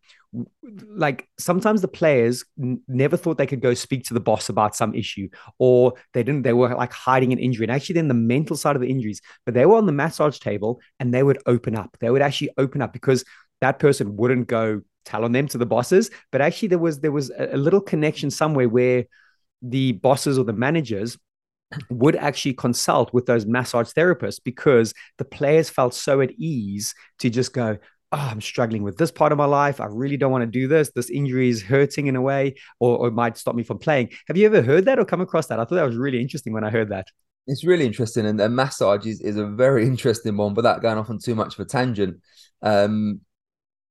like sometimes the players n- never thought they could go speak to the boss about some issue, or they didn't, they were like hiding an injury. And actually, then the mental side of the injuries, but they were on the massage table and they would open up. They would actually open up because that person wouldn't go tell on them to the bosses. But actually, there was there was a, a little connection somewhere where the bosses or the managers would actually consult with those massage therapists because the players felt so at ease to just go, oh, I'm struggling with this part of my life. I really don't want to do this. This injury is hurting in a way, or, or might stop me from playing. Have you ever heard that or come across that? I thought that was really interesting when I heard that. It's really interesting, and, and massage is, is a very interesting one. but that going off on too much of a tangent, um,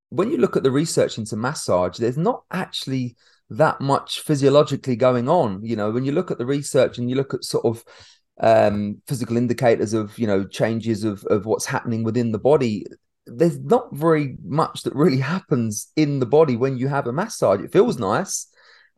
when you look at the research into massage, there's not actually that much physiologically going on. You know, when you look at the research and you look at sort of um, physical indicators of you know changes of of what's happening within the body, there's not very much that really happens in the body when you have a massage. It feels nice.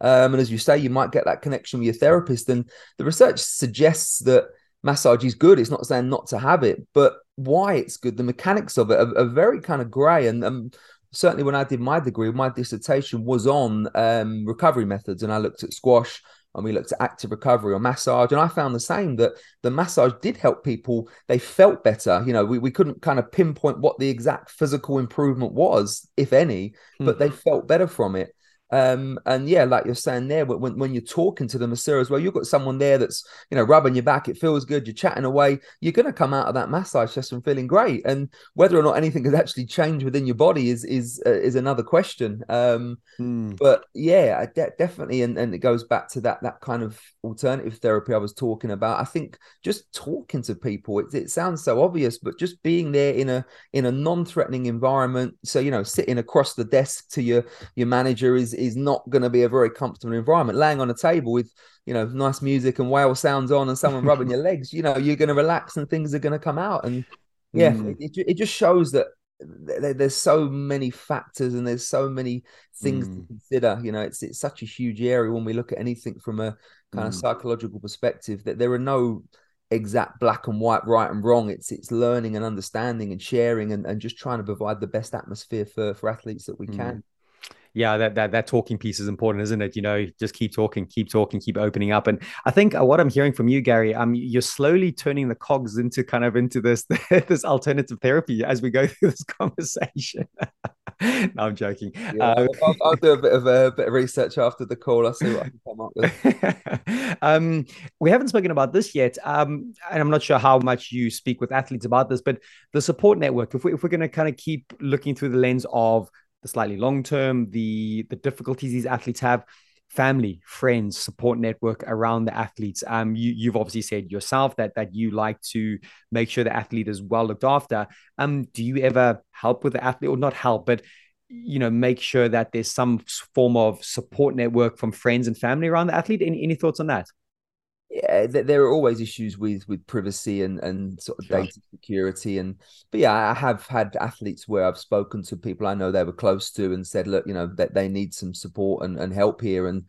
Um, and as you say, you might get that connection with your therapist. And the research suggests that massage is good. It's not saying not to have it, but why it's good, the mechanics of it are, are very kind of grey. And um, certainly when I did my degree, my dissertation was on um, recovery methods, and I looked at squash and we looked at active recovery or massage and i found the same that the massage did help people they felt better you know we, we couldn't kind of pinpoint what the exact physical improvement was if any but mm. they felt better from it um, and yeah, like you're saying there, when, when you're talking to the masseur as well, you've got someone there that's, you know, rubbing your back. It feels good. You're chatting away. You're going to come out of that massage session feeling great. And whether or not anything has actually changed within your body is, is, uh, is another question. Um, mm. but yeah, de- definitely. And, and it goes back to that, that kind of alternative therapy I was talking about. I think just talking to people, it, it sounds so obvious, but just being there in a, in a non-threatening environment. So, you know, sitting across the desk to your, your manager is, is not going to be a very comfortable environment. Laying on a table with you know nice music and whale sounds on and someone rubbing your legs, you know you're going to relax and things are going to come out. And yeah, mm. it, it, just shows that there's so many factors and there's so many things mm. to consider. You know, it's it's such a huge area when we look at anything from a kind mm. of psychological perspective that there are no exact black and white right and wrong it's it's learning and understanding and sharing and, and just trying to provide the best atmosphere for for athletes that we mm. can yeah, that, that that talking piece is important, isn't it? You know, just keep talking, keep talking, keep opening up. And I think uh, what I'm hearing from you, Gary, um, you're slowly turning the cogs into kind of into this this alternative therapy as we go through this conversation. no, I'm joking. Yeah, um, I'll, I'll, do a bit of a bit of research after the call. I'll see what I can come up with. um, we haven't spoken about this yet, um, and I'm not sure how much you speak with athletes about this, but the support network. If we if we're going to kind of keep looking through the lens of the slightly long term, the the difficulties these athletes have, family, friends, support network around the athletes. Um, you, you've obviously said yourself that that you like to make sure the athlete is well looked after. Um, do you ever help with the athlete, or not help, but you know, make sure that there's some form of support network from friends and family around the athlete? Any any thoughts on that? Uh, yeah, there are always issues with with privacy and and sort of sure. data security and but yeah, I have had athletes where I've spoken to people I know they were close to and said, look, you know, that they need some support and, and help here and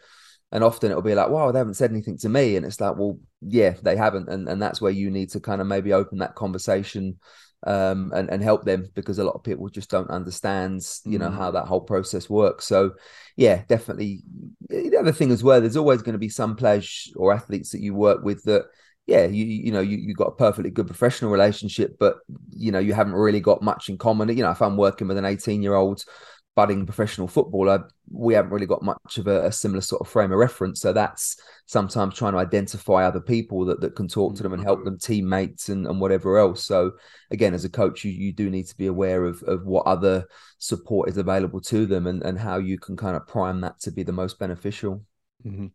and often it'll be like, wow, they haven't said anything to me. And it's like, well, yeah, they haven't. And and that's where you need to kind of maybe open that conversation um, and and help them because a lot of people just don't understand, you know, mm. how that whole process works. So, yeah, definitely. The other thing as well, there's always going to be some players or athletes that you work with that, yeah, you you know, you you got a perfectly good professional relationship, but you know, you haven't really got much in common. You know, if I'm working with an 18 year old budding professional footballer, we haven't really got much of a, a, similar sort of frame of reference. So that's sometimes trying to identify other people that, that can talk to them and help them, teammates and, and whatever else. So again, as a coach, you, you do need to be aware of, of what other support is available to them and, and how you can kind of prime that to be the most beneficial. Mm-hmm.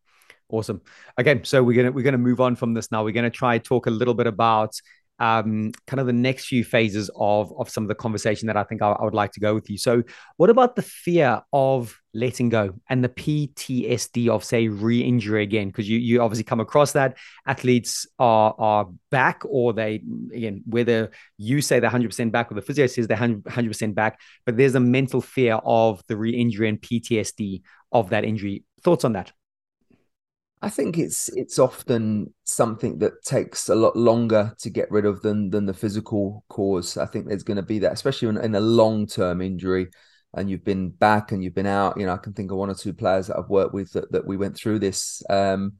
Awesome. Again, so we're gonna we're gonna move on from this now. We're gonna try talk a little bit about um, kind of the next few phases of of some of the conversation that I think I, I, would like to go with you. So, what about the fear of letting go and the PTSD of say re-injury again? Because you you obviously come across that athletes are are back, or they again whether you say they're hundred percent back or the physio says they're hundred percent back, but there's a mental fear of the re-injury and PTSD of that injury. Thoughts on that? I think it's it's often something that takes a lot longer to get rid of than than the physical cause. I think there's going to be that, especially in, in a long term injury, and you've been back and you've been out. You know, I can think of one or two players that I've worked with that, that we went through this. Um,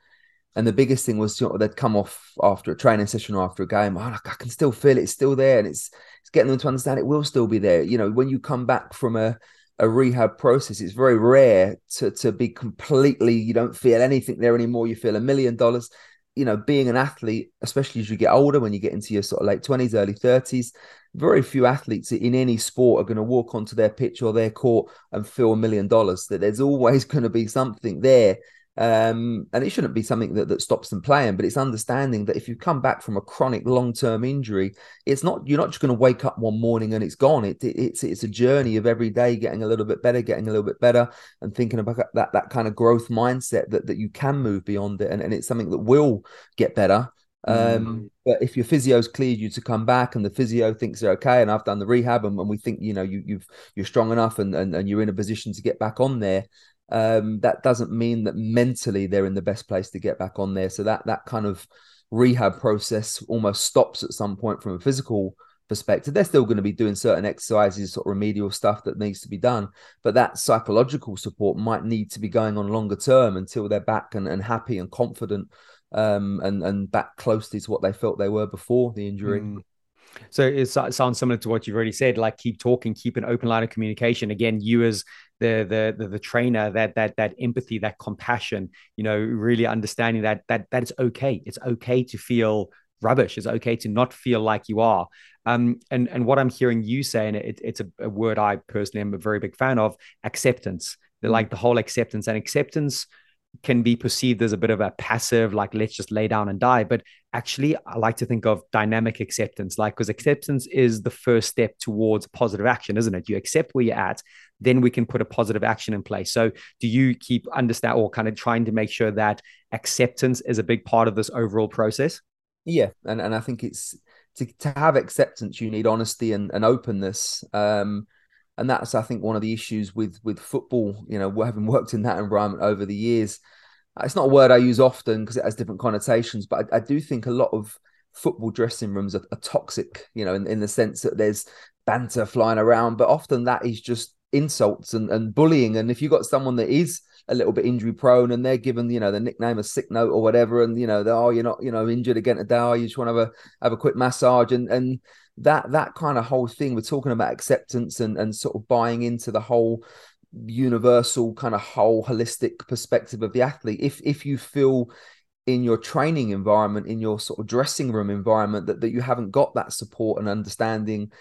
and the biggest thing was you know, they'd come off after a training session or after a game. Oh, I can still feel it; it's still there, and it's it's getting them to understand it will still be there. You know, when you come back from a a rehab process. It's very rare to to be completely you don't feel anything there anymore. You feel a million dollars. you know, being an athlete, especially as you get older, when you get into your sort of late 20s, early 30s, very few athletes in any sport are going to walk onto their pitch or their court and feel a million dollars. That there's always going to be something there um, and it shouldn't be something that, that stops them playing, but it's understanding that if you come back from a chronic long-term injury, it's not you're not just going to wake up one morning and it's gone. It, it, it's it's a journey of every day getting a little bit better, getting a little bit better, and thinking about that that kind of growth mindset that that you can move beyond it, and, and it's something that will get better. Um, mm. But if your physio's cleared you to come back and the physio thinks they're okay, and I've done the rehab, and, and we think you know you, you've you're strong enough and, and and you're in a position to get back on there, um, that doesn't mean that mentally they're in the best place to get back on there. So that that kind of rehab process almost stops at some point from a physical perspective. They're still going to be doing certain exercises, sort of remedial stuff that needs to be done, but that psychological support might need to be going on longer term until they're back and, and happy and confident um, and and back closely to what they felt they were before the injury. Mm. So it sounds similar to what you've already said. Like keep talking, keep an open line of communication. Again, you as the the the, the trainer, that that that empathy, that compassion. You know, really understanding that that that it's okay. It's okay to feel rubbish. It's okay to not feel like you are. Um, and and what I'm hearing you say, and it, it's a, a word I personally am a very big fan of, acceptance. They're like the whole acceptance and acceptance can be perceived as a bit of a passive, like let's just lay down and die. But actually, I like to think of dynamic acceptance, like because acceptance is the first step towards positive action, isn't it? You accept where you're at, then we can put a positive action in place. So, do you keep understand or kind of trying to make sure that acceptance is a big part of this overall process? Yeah, and and I think it's to to have acceptance, you need honesty and, and openness. Um, and that's I think one of the issues with with football. You know, having worked in that environment over the years, it's not a word I use often because it has different connotations. But I, I, do think a lot of football dressing rooms are, are toxic. You know, in, in the sense that there's banter flying around, but often that is just insults and, and bullying. And if you've got someone that is a little bit injury prone and they're given, you know, the nickname a sick note or whatever, and you know, oh, you're not, you know, injured again today, oh, you just want to have a have a quick massage and and that that kind of whole thing we're talking about acceptance and and sort of buying into the whole universal kind of whole holistic perspective of the athlete if if you feel in your training environment in your sort of dressing room environment that, that you haven't got that support and understanding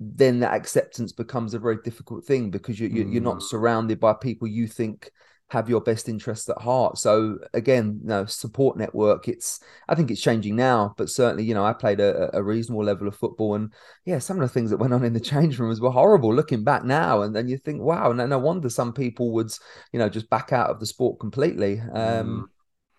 then that acceptance becomes a very difficult thing because you, you, you're not mm. surrounded by people you think have your best interests at heart. So again, you know, support network. It's I think it's changing now, but certainly, you know, I played a, a, reasonable level of football, and yeah, some of the things that went on in the change rooms were horrible. Looking back now, and then you think, wow, no, no wonder some people would, you know, just back out of the sport completely. Um, mm.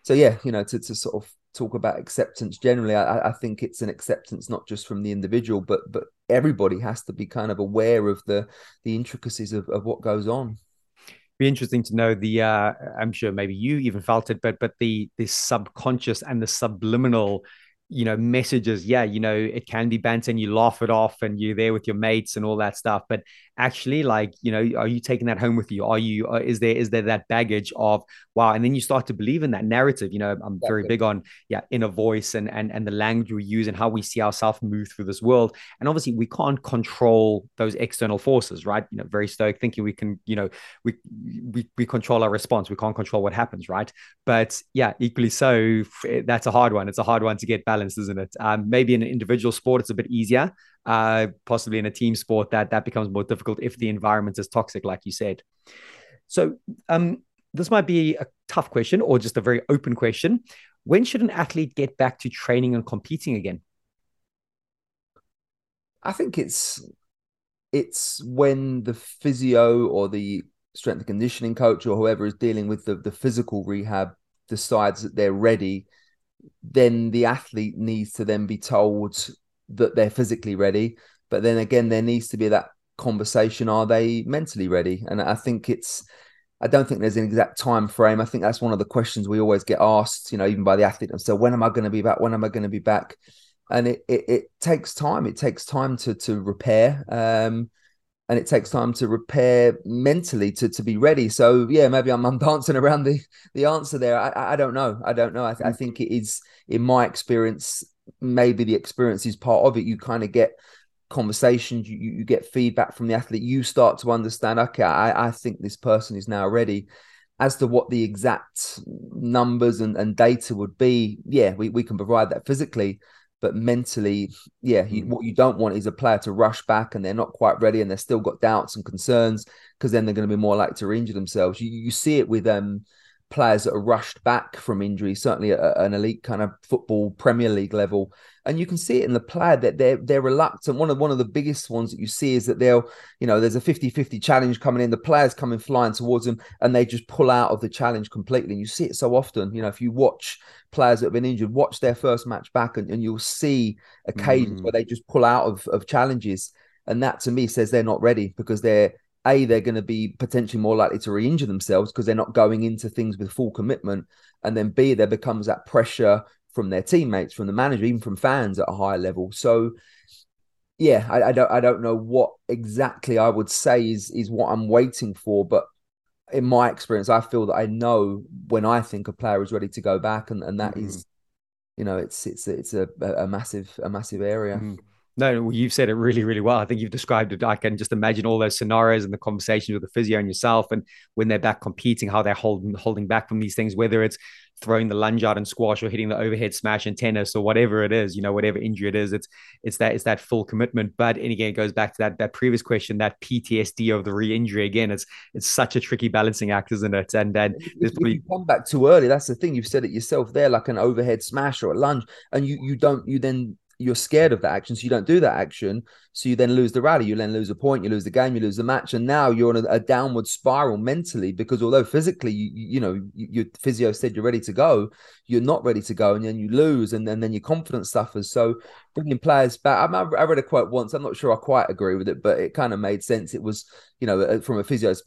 So yeah, you know, to to sort of talk about acceptance generally, I, I think it's an acceptance not just from the individual, but but everybody has to be kind of aware of the the intricacies of, of what goes on be interesting to know the uh, i'm sure maybe you even felt it but but the the subconscious and the subliminal you know messages. Yeah you know it can be banter and you laugh it off and you're there with your mates and all that stuff but actually like you know are you taking that home with you? Are you uh, is there is there that baggage of wow and then you start to believe in that narrative you know i'm exactly. very big on yeah inner voice and and and the language we use and how we see ourselves move through this world. And obviously we can't control those external forces right? You know very stoic thinking we can you know we we, we control our response. We can't control what happens right? But yeah equally so that's a hard one. It's a hard one to get balanced isn't it? Um, maybe in an individual sport it's a bit easier uh, possibly in a team sport that that becomes more difficult if the environment is toxic, like you said. So um, this might be a tough question or just a very open question. When should an athlete get back to training and competing again? I think it's it's when the physio or the strength and conditioning coach or whoever is dealing with the, the physical rehab decides that they're ready, then the athlete needs to then be told that they're physically ready. But then again, there needs to be that conversation: Are they mentally ready? And I think it's. I don't think there's an exact time frame. I think that's one of the questions we always get asked, you know, even by the athlete So When am I going to be back? When am I going to be back? And it, it, it takes time. It takes time to to repair. Um, and it takes time to repair mentally to to be ready. So yeah, maybe I'm, I'm dancing around the the answer there. I, I don't know. I don't know. I, I think it is in my experience maybe the experience is part of it. You kind of get conversations, you, you get feedback from the athlete. You start to understand, okay, I, I think this person is now ready. as to what the exact numbers and, and data would be, yeah, we, we can provide that physically. But mentally, yeah, you, what you don't want is a player to rush back and they're not quite ready and they've still got doubts and concerns because then they're going to be more likely to injure themselves. You, you see it with um, players that are rushed back from injury, certainly at an elite kind of football Premier League level and you can see it in the player that they're they're reluctant. One of one of the biggest ones that you see is that they'll, you know, there's a 50-50 challenge coming in, the players coming flying towards them, and they just pull out of the challenge completely. And you see it so often. You know, if you watch players that have been injured, watch their first match back, and, and you'll see occasions mm. where they just pull out of, of challenges. And that to me says they're not ready because they're a they're going to be potentially more likely to re-injure themselves because they're not going into things with full commitment and then b there becomes that pressure from their teammates, from the manager, even from fans at a higher level. So, yeah, I, I, don't I don't know what exactly I would say is is what I'm waiting for, but in my experience, I feel that I know when I think a player is ready to go back, and and that mm-hmm. is, you know, it's it's it's a, a massive a massive area. Mm-hmm. No, you've said it really, really well. I think you've described it. I can just imagine all those scenarios and the conversations with the physio and yourself, and when they're back competing, how they're holding holding back from these things, whether it's throwing the lunge out and squash or hitting the overhead smash in tennis or whatever it is, you know, whatever injury it is, it's it's that it's that full commitment. But and again, it goes back to that that previous question, that PTSD of the re-injury. Again, it's it's such a tricky balancing act, isn't it? And then there's probably come back too early. That's the thing. You've said it yourself there, like an overhead smash or a lunge, and you you don't you then you're scared of that action, so you don't do that action. So you then lose the rally, you then lose a point, you lose the game, you lose the match, and now you're on a, a downward spiral mentally because although physically, you you know, you, your physio said you're ready to go, you're not ready to go, and then you lose, and, and then your confidence suffers. So bringing players back, I, I read a quote once. I'm not sure I quite agree with it, but it kind of made sense. It was, you know, uh, from a physio's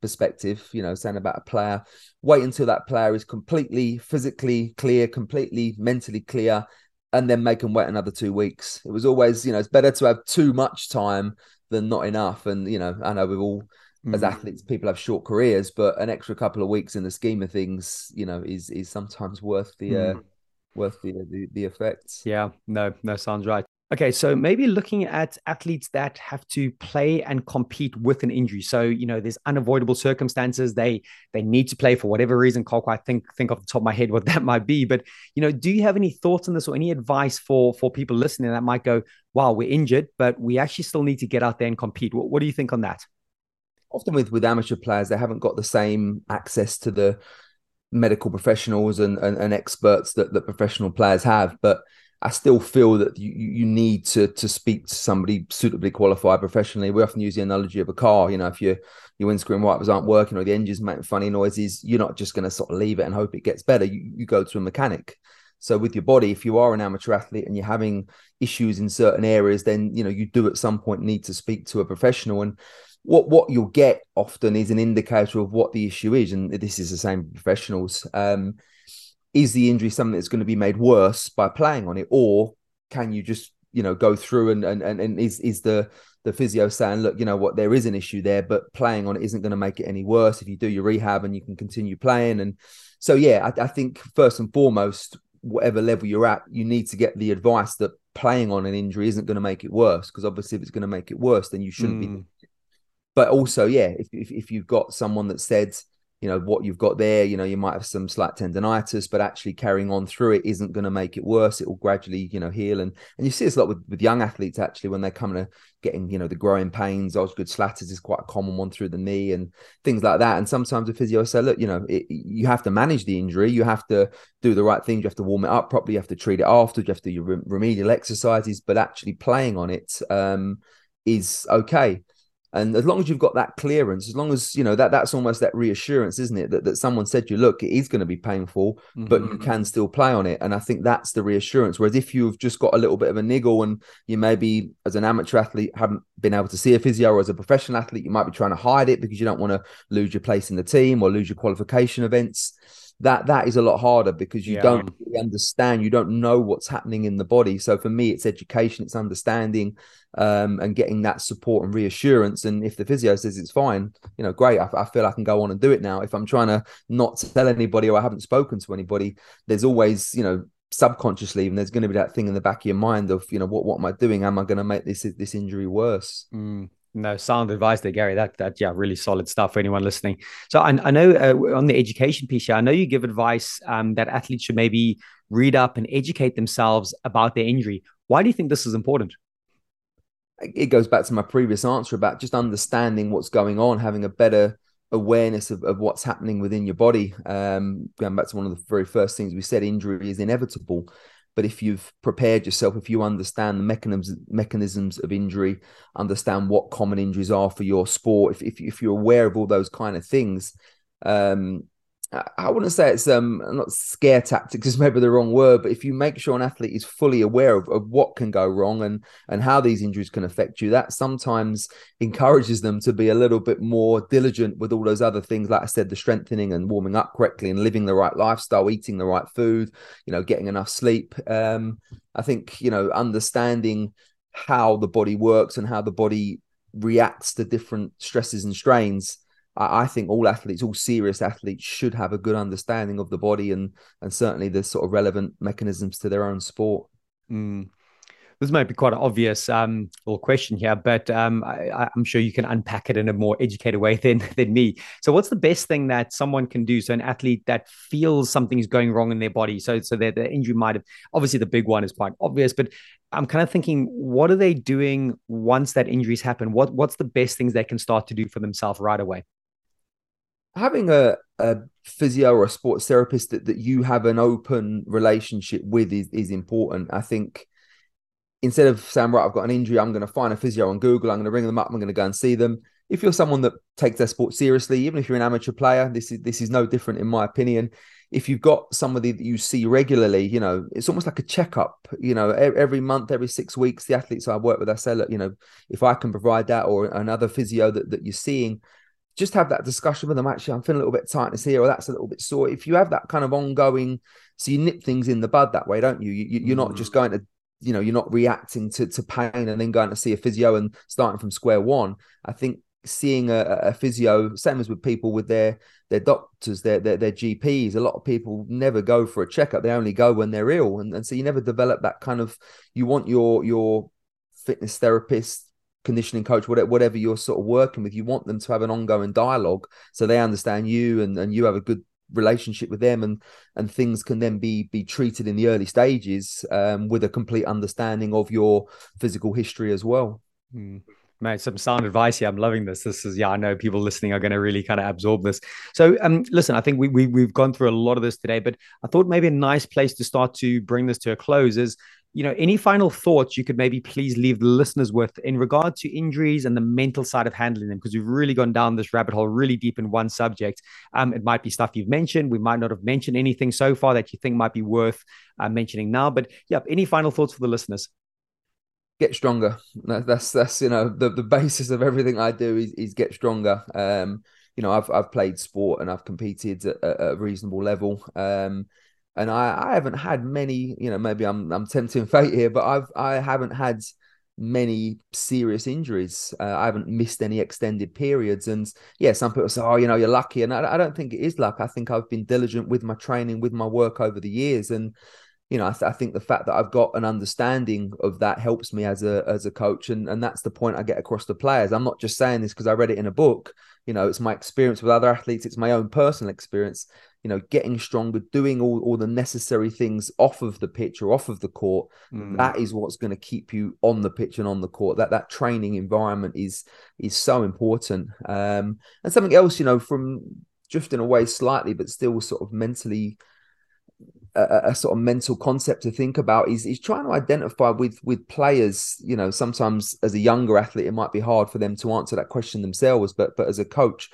perspective, you know, saying about a player, wait until that player is completely physically clear, completely mentally clear and then make them wait another two weeks. It was always, you know, it's better to have too much time than not enough. And, you know, I know we've all, mm. as athletes, people have short careers, but an extra couple of weeks in the scheme of things, you know, is is sometimes worth the, mm. uh, worth the, the, the effects. Yeah, no, no, sounds right. Okay, so maybe looking at athletes that have to play and compete with an injury. So you know, there's unavoidable circumstances. They they need to play for whatever reason. Can't quite think think off the top of my head what that might be. But you know, do you have any thoughts on this or any advice for for people listening that might go, "Wow, we're injured, but we actually still need to get out there and compete." What, what do you think on that? Often with with amateur players, they haven't got the same access to the medical professionals and, and, and experts that, that professional players have, but I still feel that you, you need to to speak to somebody suitably qualified professionally. We often use the analogy of a car. You know, if your your windscreen wipers aren't working or the engine's making funny noises, you're not just going to sort of leave it and hope it gets better. You, you go to a mechanic. So with your body, if you are an amateur athlete and you're having issues in certain areas, then you know you do at some point need to speak to a professional. And what what you'll get often is an indicator of what the issue is, and this is the same professionals. Um, is the injury something that's going to be made worse by playing on it, or can you just you know go through and and and, and is is the the physio saying, look, you know what, there is an issue there, but playing on it isn't going to make it any worse if you do your rehab and you can continue playing. And so, yeah, I, I think first and foremost, whatever level you're at, you need to get the advice that playing on an injury isn't going to make it worse. Because obviously, if it's going to make it worse, then you shouldn't mm. be. But also, yeah, if, if if you've got someone that said, you know what you've got there you know you might have some slight tendonitis but actually carrying on through it isn't going to make it worse. It will gradually you know heal. And and you see this a lot with, with young athletes actually when they're coming to getting you know the growing pains. Osgood schlatters is quite a common one through the knee and things like that. And sometimes the physio say look you know it, you have to manage the injury. You have to do the right things you have to warm it up properly. You have to treat it after. You have to do your remedial exercises. But actually playing on it um, is okay and as long as you've got that clearance, as long as you know that that's almost that reassurance, isn't it? That that someone said to you, look, it is going to be painful, mm-hmm. but you mm-hmm. can still play on it. And I think that's the reassurance. Whereas if you've just got a little bit of a niggle and you maybe as an amateur athlete haven't been able to see a physio or as a professional athlete, you might be trying to hide it because you don't want to lose your place in the team or lose your qualification events that that is a lot harder because you yeah. don't really understand. You don't know what's happening in the body. So for me it's education it's understanding um, and getting that support and reassurance. And if the physio says it's fine you know great. I, I, feel i can go on and do it now. If i'm trying to not tell anybody or i haven't spoken to anybody there's always you know subconsciously and there's going to be that thing in the back of your mind of you know what what am i doing? Am i going to make this this injury worse? Mm. No, sound advice there, Gary. That that yeah, really solid stuff for anyone listening. So I, I know uh, on the education piece here, I know you give advice um, that athletes should maybe read up and educate themselves about their injury. Why do you think this is important? It goes back to my previous answer about just understanding what's going on, having a better awareness of, of what's happening within your body. Um, going back to one of the very first things we said, injury is inevitable. But if you've prepared yourself, if you understand the mechanisms mechanisms of injury, understand what common injuries are for your sport, if if, if you're aware of all those kind of things, um, I wouldn't say it's um not scare tactics is maybe the wrong word, but if you make sure an athlete is fully aware of, of what can go wrong and and how these injuries can affect you, that sometimes encourages them to be a little bit more diligent with all those other things, like I said, the strengthening and warming up correctly and living the right lifestyle, eating the right food, you know, getting enough sleep. Um, I think you know understanding how the body works and how the body reacts to different stresses and strains I, think all athletes, all serious athletes, should have a good understanding of the body and and certainly the sort of relevant mechanisms to their own sport. Mm. This might be quite an obvious um, little question here, but um, I, am sure you can unpack it in a more educated way than than me. So, what's the best thing that someone can do? So, an athlete that feels something is going wrong in their body, so so that the injury might have obviously the big one is quite obvious, but I'm kind of thinking, what are they doing once that injuries happen? What what's the best things they can start to do for themselves right away? Having a, a physio or a sports therapist that, that you have an open relationship with is, is important. I think instead of saying, right, I've got an injury, I'm going to find a physio on Google, I'm going to ring them up, I'm going to go and see them. If you're someone that takes their sport seriously, even if you're an amateur player, this is this is no different in my opinion. If you've got somebody that you see regularly, you know, it's almost like a checkup. You know, every month, every six weeks, the athletes I work with, I say, look, you know, if I can provide that or another physio that, that you're seeing, just have that discussion with them. Actually, I'm feeling a little bit tightness here, or that's a little bit sore. If you have that kind of ongoing, so you nip things in the bud that way, don't you? you are not just mm. going to, you know, you're not reacting to, to pain and then going to see a physio and starting from square one. I think seeing a, a physio, same as with people with their their doctors, their, their their GPs. A lot of people never go for a checkup; they only go when they're ill, and, and so you never develop that kind of. You want your your fitness therapist conditioning coach, whatever, whatever you're sort of working with, you want them to have an ongoing dialogue so they understand you and, and you have a good relationship with them and and things can then be be treated in the early stages um, with a complete understanding of your physical history as well. Mm. Mate, some sound advice here. I'm loving this. This is, yeah, I know people listening are going to really kind of absorb this. So, um, listen, I think we, we, we've gone through a lot of this today, but I thought maybe a nice place to start to bring this to a close is you know, any final thoughts you could maybe please leave the listeners with in regard to injuries and the mental side of handling them? Because we've really gone down this rabbit hole really deep in one subject. Um, it might be stuff you've mentioned. We might not have mentioned anything so far that you think might be worth uh, mentioning now. But yeah, any final thoughts for the listeners? Get stronger. That's that's you know the, the basis of everything I do is, is get stronger. Um, you know, I've I've played sport and I've competed at, at a reasonable level. Um, and I, I haven't had many. You know, maybe I'm I'm tempting fate here, but I've I haven't had many serious injuries. Uh, I haven't missed any extended periods. And yeah, some people say, oh, you know, you're lucky. And I, I, don't think it is luck. I think I've been diligent with my training, with my work over the years. And, you know, I, th- I think the fact that I've got an understanding of that helps me as a as a coach. And, and that's the point I get across to players. I'm not just saying this because I read it in a book. You know, it's my experience with other athletes. It's my own personal experience you know, getting stronger, doing all, all the necessary things off of the pitch or off of the court. Mm. That is what's going to keep you on the pitch and on the court. That that training environment is is so important. Um, and something else, you know, from drifting away slightly, but still sort of mentally a, a, sort of mental concept to think about is is trying to identify with with players. You know, sometimes as a younger athlete, it might be hard for them to answer that question themselves, but but as a coach,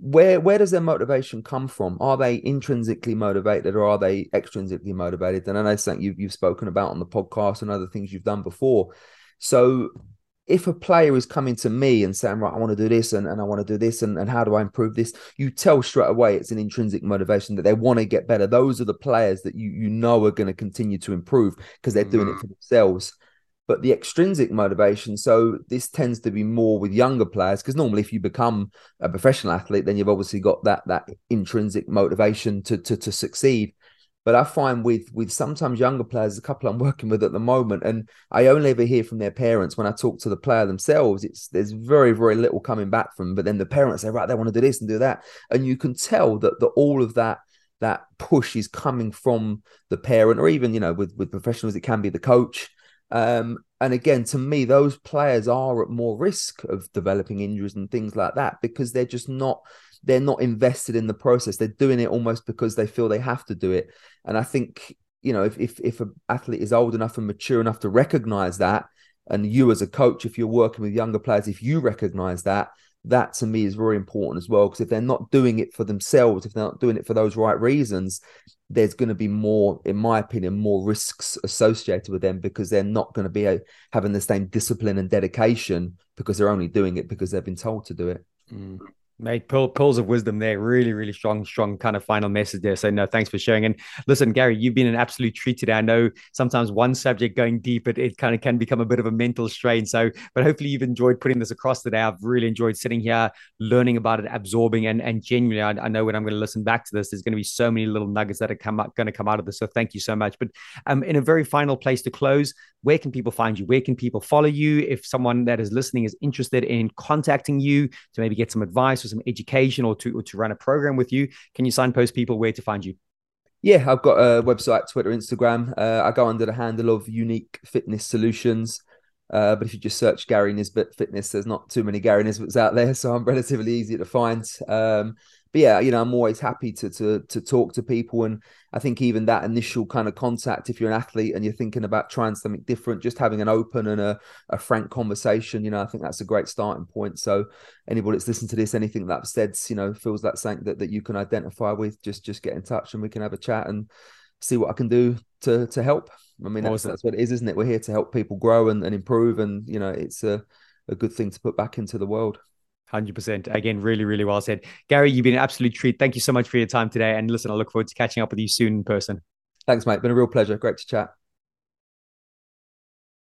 where where does their motivation come from? Are they intrinsically motivated or are they extrinsically motivated? And I know something you've you've spoken about on the podcast and other things you've done before. So if a player is coming to me and saying, right, I want to do this and, and I want to do this and, and how do I improve this? You tell straight away it's an intrinsic motivation that they want to get better. Those are the players that you you know are going to continue to improve because they're doing mm. it for themselves but the extrinsic motivation. So this tends to be more with younger players because normally, if you become a professional athlete, then you've obviously got that that intrinsic motivation to to, to succeed. But I find with with sometimes younger players, a couple I'm working with at the moment, and I only ever hear from their parents when I talk to the player themselves. It's there's very very little coming back from. Them. But then the parents say, right, they want to do this and do that, and you can tell that the all of that that push is coming from the parent, or even you know with with professionals, it can be the coach. Um, and again, to me, those players are at more risk of developing injuries and things like that because they're just not they're not invested in the process. They're doing it almost because they feel they have to do it. And I think, you know, if if if an athlete is old enough and mature enough to recognize that, and you as a coach, if you're working with younger players, if you recognize that, that to me is very important as well. Because if they're not doing it for themselves, if they're not doing it for those right reasons, there's going to be more, in my opinion, more risks associated with them because they're not going to be a, having the same discipline and dedication because they're only doing it because they've been told to do it. Mm. Mate, pearls of wisdom there. Really, really strong, strong kind of final message there. So, no, thanks for sharing. And listen, Gary, you've been an absolute treat today. I know sometimes one subject going deep, it, it kind of can become a bit of a mental strain. So, but hopefully you've enjoyed putting this across today. I've really enjoyed sitting here, learning about it, absorbing, and and genuinely, I, I know when I'm going to listen back to this, there's going to be so many little nuggets that are come up, going to come out of this. So, thank you so much. But um, in a very final place to close, where can people find you? Where can people follow you? If someone that is listening is interested in contacting you to maybe get some advice or some education or to, or to run a program with you, can you signpost people where to find you? Yeah, I've got a website, Twitter, Instagram. Uh, I go under the handle of Unique Fitness Solutions. Uh, but if you just search Gary Nisbet Fitness, there's not too many Gary Nisbets out there, so I'm relatively easy to find. Um, but yeah, you know, I'm always happy to to to talk to people, and I think even that initial kind of contact, if you're an athlete and you're thinking about trying something different, just having an open and a, a frank conversation, you know, I think that's a great starting point. So anybody that's listened to this, anything that I've said, you know, feels that something that, that you can identify with, just just get in touch and we can have a chat and see what I can do to to help. I mean, that's, that's what it is, isn't it? We're here to help people grow and, and improve, and you know, it's a a good thing to put back into the world. 100%. Again, really, really well said. Gary, you've been an absolute treat. Thank you so much for your time today. And listen, I look forward to catching up with you soon in person. Thanks, mate. Been a real pleasure. Great to chat.